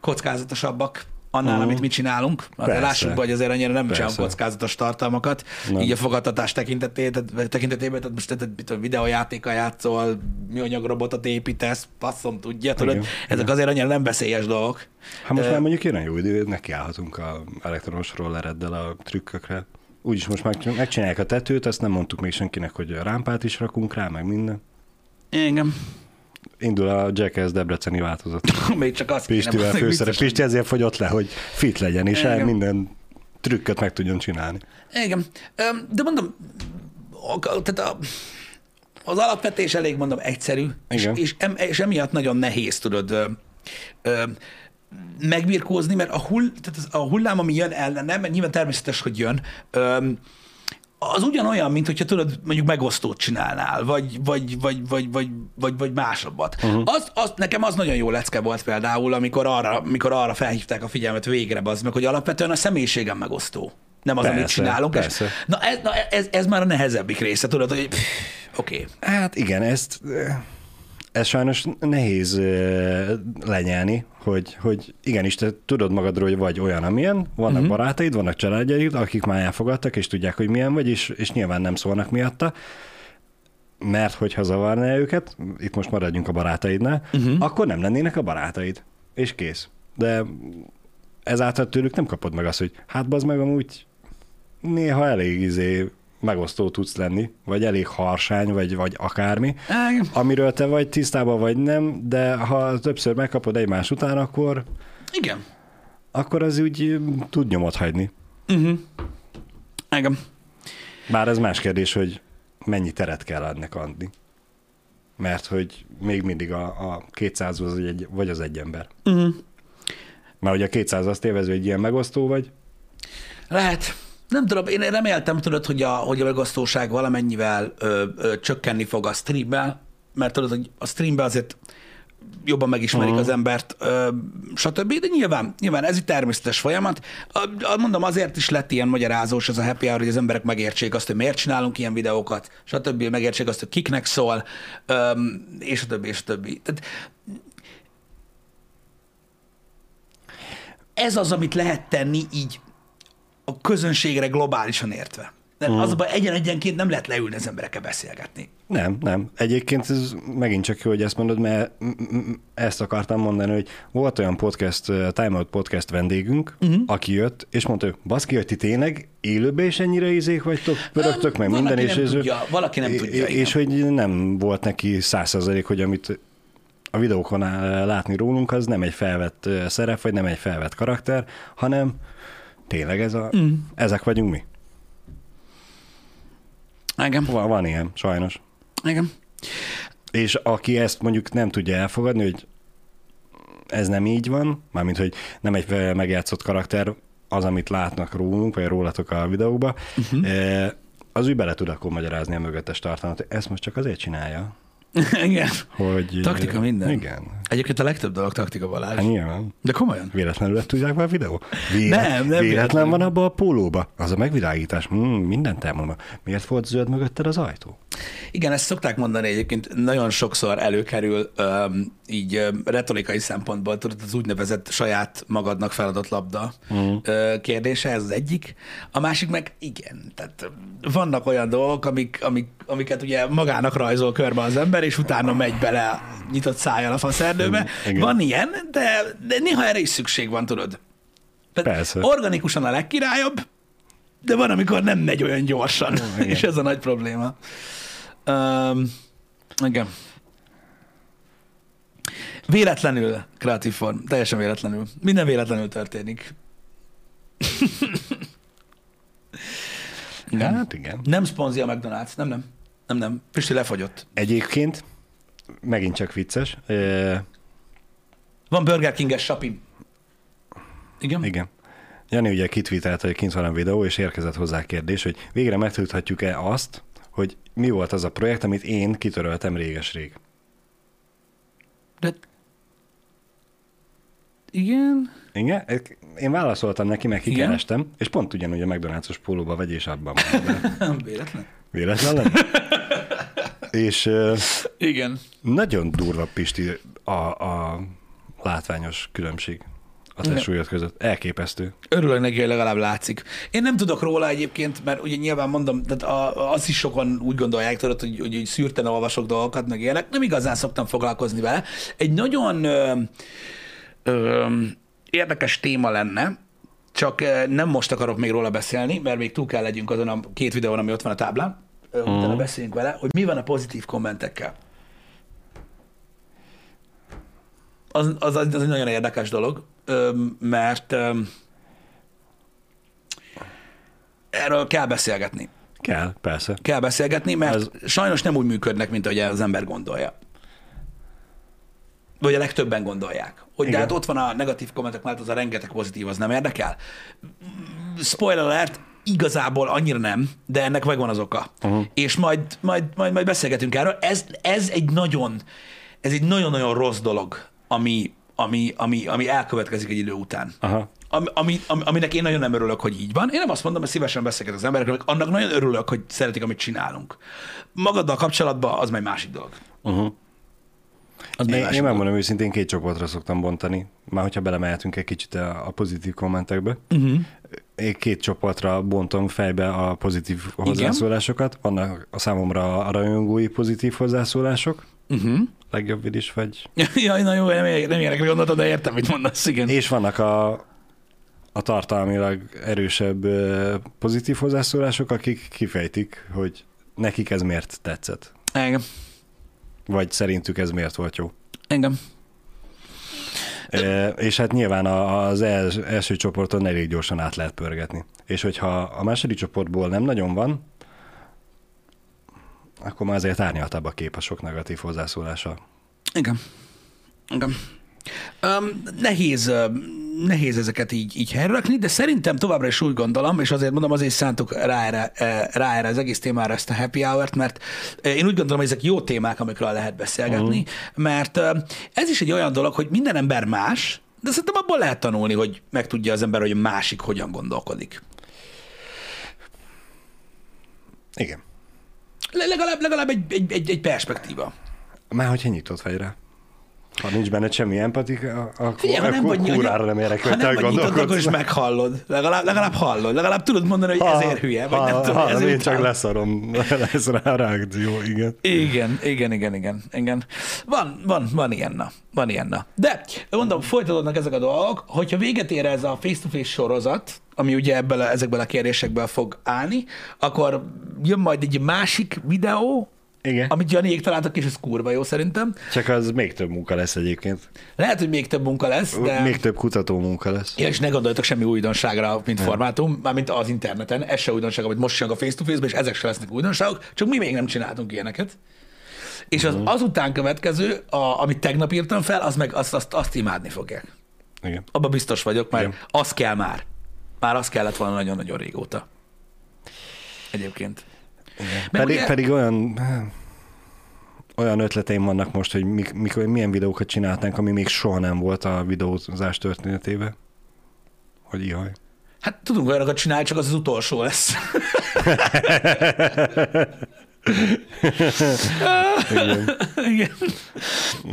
kockázatosabbak, annál, Mhm. amit mi csinálunk. Azért Persze. lássuk be, hogy azért annyira nem csinálunk Persze. kockázatos tartalmakat, Nem. így a fogadtatás tekintetében, tekintetében, tehát most tehát, videójátéka játszol, műanyag robotot építesz, passzom tudja, tudod, Igen. ezek azért annyira nem veszélyes dolgok. Ha most Ö, már mondjuk jön a jó idő, nekiállhatunk a elektronos rollereddel a trükkökre. Úgyis most meg, megcsinálják a tetőt, azt nem mondtuk még senkinek, hogy a rámpát is rakunk rá, meg minden. Igen. Indul a Jackass Debreceni változat. Még csak azt Pistivel főszerep. Pisti ezért fogyott le, hogy fit legyen, és Igen. minden trükköt meg tudjon csinálni. Igen. De mondom, tehát a, az alapvetés elég mondom egyszerű, és, Igen. és, em, és emiatt nagyon nehéz tudod ö, ö, megbirkózni, mert a, hull, tehát a hullám, ami jön ellene, mert nyilván természetes, hogy jön, ö, az ugyanolyan, mint hogyha tudod, mondjuk megosztót csinálnál, vagy, vagy, vagy, vagy, vagy, vagy, vagy másabbat. Uh-huh. Az, az, nekem az nagyon jó lecke volt például, amikor arra, amikor arra felhívták a figyelmet végre, az meg, hogy alapvetően a személyiségem megosztó. Nem az, amit Persze, csinálunk. És, persze. na, ez, na ez, ez, már a nehezebbik része, tudod, hogy oké. Okay. Hát igen, ezt ez sajnos nehéz lenyelni, hogy, hogy igenis, te tudod magadról, hogy vagy olyan, amilyen, vannak uh-huh. barátaid, vannak családjaid, akik már elfogadtak, és tudják, hogy milyen vagy, és, és nyilván nem szólnak miatta, mert hogyha zavarná őket, itt most maradjunk a barátaidnál, uh-huh. akkor nem lennének a barátaid, és kész. De ezáltal tőlük nem kapod meg azt, hogy hát bazd meg amúgy néha elég izé megosztó tudsz lenni, vagy elég harsány, vagy, vagy akármi, amiről te vagy tisztában, vagy nem, de ha többször megkapod egymás után, akkor, Igen. akkor az úgy tud nyomot hagyni. Uh-huh. Igen. Bár ez más kérdés, hogy mennyi teret kell ennek adni. Mert hogy még mindig a, a 200 az egy, vagy az egy ember. Uh-huh. Mert ugye a 200 azt élvező, hogy ilyen megosztó vagy, Lehet. Nem tudom, én reméltem, tudod, hogy a, hogy a megosztóság valamennyivel ö, ö, csökkenni fog a streamben, mert tudod, hogy a streamben azért jobban megismerik uh-huh. az embert, ö, stb. De nyilván, nyilván ez egy természetes folyamat. A, mondom, azért is lett ilyen magyarázós ez a happy hour, hogy az emberek megértsék azt, hogy miért csinálunk ilyen videókat, stb. Megértsék azt, hogy kiknek szól, ö, és a többi, és a többi. Tehát ez az, amit lehet tenni így a közönségre globálisan értve. De az a baj, egyen-egyenként nem lehet leülni az emberekkel beszélgetni. Nem, nem. Egyébként ez megint csak jó, hogy ezt mondod, mert ezt akartam mondani, hogy volt olyan podcast, Time Out podcast vendégünk, uh-huh. aki jött, és mondta, hogy baszki, hogy ti tényleg élőben is ennyire izék vagytok, pörögtök, meg minden, és ez, valaki nem tudja. És hogy nem volt neki százszerzalék, hogy amit a videókon látni rólunk, az nem egy felvett szerep, vagy nem egy felvett karakter, hanem tényleg ez a, mm. ezek vagyunk mi. Igen, Van, van ilyen, sajnos. igen. És aki ezt mondjuk nem tudja elfogadni, hogy ez nem így van, mármint, hogy nem egy megjátszott karakter az, amit látnak rólunk, vagy rólatok a videóba, uh-huh. az úgy bele tud akkor magyarázni a mögöttes tartalmat. Ezt most csak azért csinálja, igen. hogy... Taktika minden. Igen. Egyébként a legtöbb dolog taktika Balázs. Hát nyilván. De komolyan. Véletlenül lett tudják már a videó? Vélet, Nem, nem véletlen véletlenül. van abban a pólóba. Az a megvilágítás. Mm, mindent elmondom. Miért volt zöld mögötted az ajtó? Igen, ezt szokták mondani egyébként, nagyon sokszor előkerül öm, így öm, retorikai szempontból, tudod, az úgynevezett saját magadnak feladott labda uh-huh. kérdése, ez az egyik. A másik meg igen, tehát vannak olyan dolgok, amik, amik, amiket ugye magának rajzol körbe az ember, és utána megy bele nyitott szájjal a faszerdőbe. Igen. Van ilyen, de, de néha erre is szükség van, tudod. Persze. Organikusan a legkirályabb, de van, amikor nem megy olyan gyorsan, igen. és ez a nagy probléma. Um, igen. Véletlenül kreatív form, teljesen véletlenül. Minden véletlenül történik. igen. Hát igen. Nem szponzi a McDonald's, nem, nem. Nem, nem. Pisti lefogyott. Egyébként, megint csak vicces, e, Van Burger King-es sapim. Igen? Igen. Jani ugye kitvítált, hogy kint van a videó, és érkezett hozzá kérdés, hogy végre megtudhatjuk-e azt, hogy mi volt az a projekt, amit én kitöröltem réges-rég. De... Igen? Igen? Én válaszoltam neki, meg kikerestem, és pont ugyanúgy a McDonald's-os pólóba vagy, és abban van. Véletlen? Véletlen lenne? És Igen. nagyon durva, Pisti, a, a látványos különbség a Igen. testsúlyod között. Elképesztő. Örülök neki, hogy legalább látszik. Én nem tudok róla egyébként, mert ugye nyilván mondom, tehát a, azt is sokan úgy gondolják, tudod, hogy, hogy, hogy szűrten olvasok dolgokat, meg ilyenek. Nem igazán szoktam foglalkozni vele. Egy nagyon ö, ö, érdekes téma lenne, csak nem most akarok még róla beszélni, mert még túl kell legyünk azon a két videón, ami ott van a táblán. Ö, Utána beszéljünk vele, hogy mi van a pozitív kommentekkel. Az, az, az egy nagyon érdekes dolog, mert erről kell beszélgetni. Kell, persze. Kell beszélgetni, mert Ez- sajnos nem úgy működnek, mint ahogy az ember gondolja. Vagy a legtöbben gondolják. Hogy de Igen. hát ott van a negatív kommentek mellett az a rengeteg pozitív, az nem érdekel. Spoiler alert, igazából annyira nem, de ennek megvan az oka. Uh-huh. És majd, majd, majd, majd beszélgetünk erről. Ez, ez egy nagyon, ez egy nagyon-nagyon rossz dolog, ami, ami, ami, ami elkövetkezik egy idő után. Aha. Ami, ami, ami, aminek én nagyon nem örülök, hogy így van. Én nem azt mondom, hogy szívesen beszélgetek az emberekről, annak nagyon örülök, hogy szeretik, amit csinálunk. Magaddal kapcsolatban az már másik dolog. Uh-huh. Az Én, én megmondom őszintén, két csoportra szoktam bontani, már hogyha belemehetünk egy kicsit a, a pozitív kommentekbe. Uh-huh. Két csoportra bontom fejbe a pozitív hozzászólásokat. Vannak a számomra a rajongói pozitív hozzászólások, Uh-huh. legjobb is vagy. Jaj, na jó, nem, nem ilyenekre gondoltad, de értem, mit mondasz, igen. És vannak a, a tartalmilag erősebb pozitív hozzászólások, akik kifejtik, hogy nekik ez miért tetszett. Engem. Vagy szerintük ez miért volt jó. Engem. És hát nyilván az els, első csoporton elég gyorsan át lehet pörgetni. És hogyha a második csoportból nem nagyon van, akkor már azért árnyaltabb a kép a sok negatív hozzászólása. Igen. Igen. Um, nehéz, nehéz ezeket így, így helyrerakni, de szerintem továbbra is úgy gondolom, és azért mondom, azért szántuk rá erre, eh, rá erre az egész témára ezt a happy hour-t, mert eh, én úgy gondolom, hogy ezek jó témák, amikről lehet beszélgetni, uh-huh. mert ez is egy olyan dolog, hogy minden ember más, de szerintem abból lehet tanulni, hogy megtudja az ember, hogy a másik hogyan gondolkodik. Igen. Le- Legalább, legalább egy, egy, egy, egy perspektíva. Már hogyha nyitott vagy rá. Ha nincs benne semmi empatika, akkor, Figyelj, ha nem akkor vagy, kurára nem érek, ha hogy te nyitott, akkor is gondolkodsz. meghallod. Legalább, legalább hallod. Legalább tudod mondani, hogy ezért hülye, vagy nem tudom, ha, ezért én csak utál. leszarom, lesz rá a reakció, igen. Igen, igen, igen, igen, igen. Van, van, van ilyen, na. Van ilyen, na. De, mondom, folytatódnak ezek a dolgok, hogyha véget ér ez a face-to-face sorozat, ami ugye ebből a, ezekből a kérdésekből fog állni, akkor jön majd egy másik videó, Igen. amit Janiék találtak, és ez kurva jó szerintem. Csak az még több munka lesz egyébként. Lehet, hogy még több munka lesz, de... Még több kutató munka lesz. Ja, és ne gondoljatok semmi újdonságra, mint formátum, mármint az interneten. Ez se újdonság, amit most csinálunk a face-to-face-ben, és ezek se lesznek újdonságok, csak mi még nem csináltunk ilyeneket. És az azután következő, a, amit tegnap írtam fel, az meg azt, azt, azt imádni fogják. Igen. Abban biztos vagyok, mert Igen. az kell már. Már az kellett volna nagyon-nagyon régóta. Egyébként. Pedig, ugye- pedig olyan, olyan ötleteim vannak most, hogy mik, mikor, milyen videókat csináltánk, ami még soha nem volt a videózás történetében. Hogy ihaj. Hát tudunk olyanokat csinálni, csak az az utolsó lesz. Igen. Igen.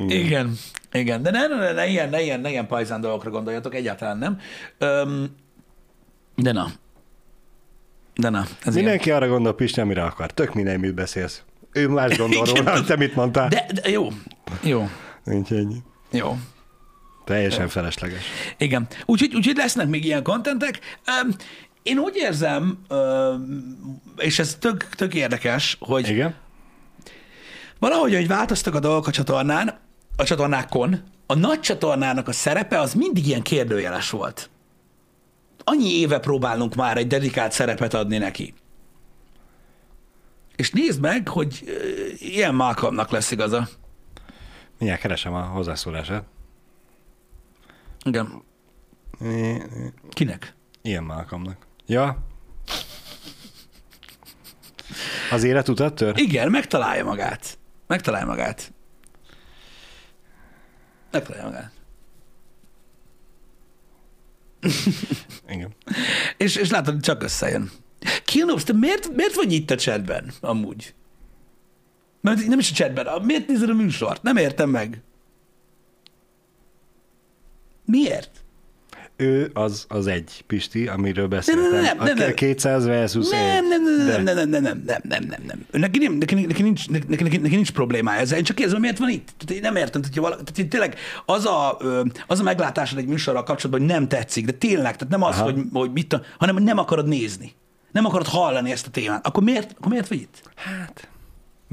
Igen. Igen. De ne, ne, ne, ne, ilyen, ne, ilyen, ne ilyen pajzán dolgokra gondoljatok, egyáltalán nem. Öm, de na. De na. Ez ilyen. Mindenki arra gondol, Pisti, amire akar. Tök minden, mit beszélsz. Ő más gondol róla, te mit mondtál. De, de jó. Jó. Nincs ennyi. Jó. Teljesen felesleges. Igen. Úgyhogy, úgyhogy lesznek még ilyen kontentek. Én úgy érzem, és ez tök, tök érdekes, hogy Igen? valahogy, hogy változtak a dolgok a csatornán, a csatornákon, a nagy csatornának a szerepe az mindig ilyen kérdőjeles volt. Annyi éve próbálunk már egy dedikált szerepet adni neki. És nézd meg, hogy ilyen Malcolmnak lesz igaza. Mindjárt keresem a hozzászólását. Igen. Kinek? Ilyen Malcolmnak. Ja. Az életutat tör? Igen, megtalálja magát. Megtalálja magát. Megtalálja magát. Igen. És, és látod, csak összejön. Kilnobs, te miért, miért vagy itt a chatben, amúgy? Mert nem is a chatben, miért nézed a műsort? Nem értem meg. Miért? Ő az, az egy Pisti, amiről beszéltem. nem, nem, nem, a nem. 200 versus Nem, nem, nem, De- nem, nem, nem, nem, nem, nem, nem, nem. Neki, nem, neki, neki, nincs, neki, neki, neki nincs problémája ezzel. Én csak kérdezem, miért van itt. Tehát én nem értem, hogy vala, tehát én tényleg az a, az a meglátásod egy műsorral kapcsolatban, hogy nem tetszik, de tényleg, tehát nem az, Aha. hogy, hogy mit, hanem hogy nem akarod nézni. Nem akarod hallani ezt a témát. Akkor miért, akkor miért vagy itt? Hát,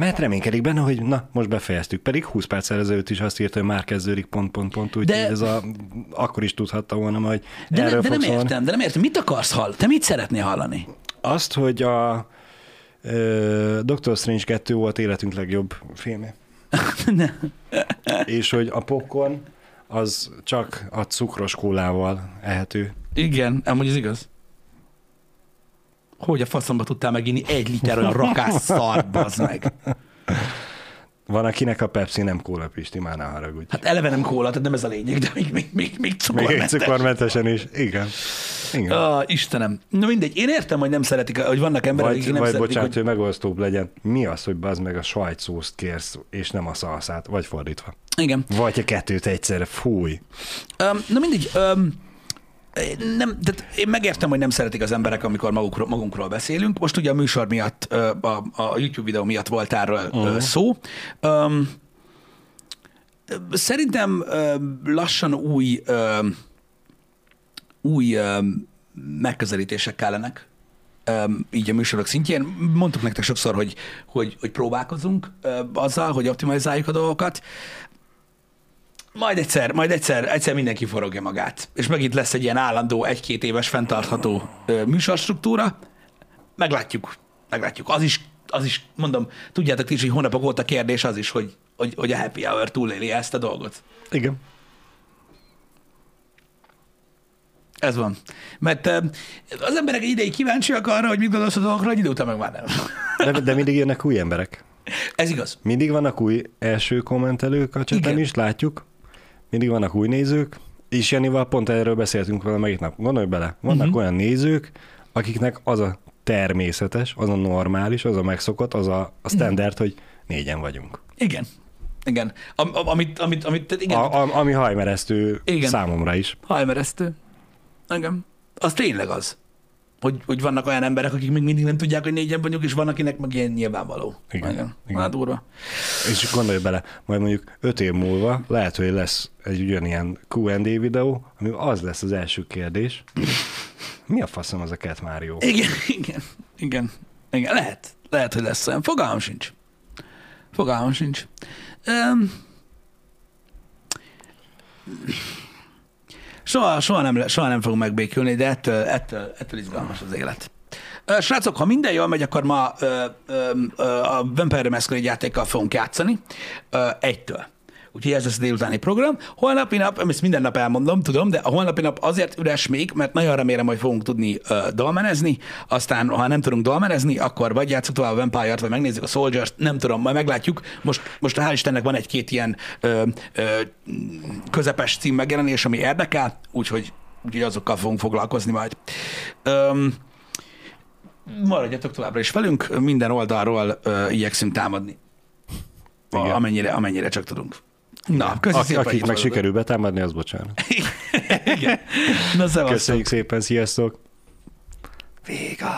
mert reménykedik benne, hogy na, most befejeztük. Pedig 20 perc ezelőtt is azt írta, hogy már kezdődik pont, pont, pont, úgyhogy De- ez a, akkor is tudhatta volna, hogy De, erről ne, de nem szólni. értem, de nem értem. Mit akarsz hallani? Te mit szeretnél hallani? Azt, hogy a ö, Doctor Strange 2 volt életünk legjobb filmje. ne. És hogy a popcorn az csak a cukros kólával ehető. Igen, amúgy ez igaz. Hogy a faszomba tudtál meginni egy liter olyan rakás szart, bazd meg. Van, akinek a Pepsi nem kóla, Pisti, már ne haragudj. Hát eleve nem kóla, tehát nem ez a lényeg, de még, még, még, még Még egy cukormentes. cukormentesen is. Igen. Igen. Ah, Istenem. Na mindegy, én értem, hogy nem szeretik, hogy vannak emberek, akik nem vagy szeretik, bocsánat, hogy... hogy megosztóbb legyen. Mi az, hogy bazd meg a sajtszószt kérsz, és nem a szalszát, vagy fordítva. Igen. Vagy a kettőt egyszerre, fúj. Um, na mindegy, um, nem, tehát én megértem, hogy nem szeretik az emberek, amikor magukról, magunkról beszélünk. Most ugye a műsor miatt, a, a YouTube videó miatt volt erről uh-huh. szó. Um, szerintem lassan új, új megközelítések kellenek így a műsorok szintjén. Mondtuk nektek sokszor, hogy, hogy, hogy próbálkozunk azzal, hogy optimalizáljuk a dolgokat. Majd egyszer, majd egyszer, egyszer mindenki forogja magát. És megint lesz egy ilyen állandó, egy-két éves fenntartható ö, műsorstruktúra. Meglátjuk. Meglátjuk. Az is, az is, mondom, tudjátok ti is, hogy hónapok óta kérdés az is, hogy, hogy, hogy a happy hour túléli ezt a dolgot. Igen. Ez van. Mert az emberek egy ideig kíváncsiak arra, hogy mit gondolsz a dolgokról, egy idő után meg már nem. De, de mindig jönnek új emberek. Ez igaz. Mindig vannak új első kommentelők a cseten is, látjuk. Mindig vannak új nézők. És Janival pont erről beszéltünk vele meg nap. Gondolj bele, vannak Mhm. uh-huh. olyan nézők, akiknek az a természetes, az a normális, az a megszokott, az a, a standard, hogy négyen vagyunk. Igen. igen. Am, am, amit, amit, amit, tehát igen, A, a, ami hajmeresztő Igen. számomra is. hajmeresztő. Igen. Az tényleg az. Hogy, hogy vannak olyan emberek, akik még mindig nem tudják, hogy négyen vagyunk, és van, akinek meg ilyen nyilvánvaló. Igen, Igen. igen. Hát durva. És gondolj bele, majd mondjuk öt év múlva lehet, hogy lesz egy ugyanilyen Q&A videó, ami az lesz az első kérdés. Mi a faszom az a Cat Mario? Igen, igen, igen. Igen, lehet. Lehet, hogy lesz olyan. Fogalmam sincs. Fogalmam sincs. Um, soha, soha, nem, soha nem fogunk megbékülni, de ettől, ettől, ettől izgalmas az élet. Srácok, ha minden jól megy, akkor ma ö, ö, ö, a Vampire Masquerade játékkal fogunk játszani. Ö, egytől. Úgyhogy ez lesz a délutáni program. Holnapi nap, ezt minden nap elmondom, tudom, de a holnapi nap azért üres még, mert nagyon remélem, hogy fogunk tudni ö, dolmenezni. Aztán, ha nem tudunk dolmenezni, akkor vagy játszunk tovább a Vampire-t, vagy megnézzük a Soldiers-t, nem tudom, majd meglátjuk. Most, most hál' Istennek van egy-két ilyen ö, ö, közepes cím megjelenés, ami érdekel, úgyhogy, úgyhogy azokkal fogunk foglalkozni majd. Öm, maradjatok továbbra is velünk, minden oldalról ö, igyekszünk támadni. Igen. amennyire, amennyire csak tudunk. Na, köszi Ak- szépen, hogy akik meg sikerül betámadni, az bocsánat. Igen. Na, szevasztok. Köszönjük szépen, sziasztok! Véga.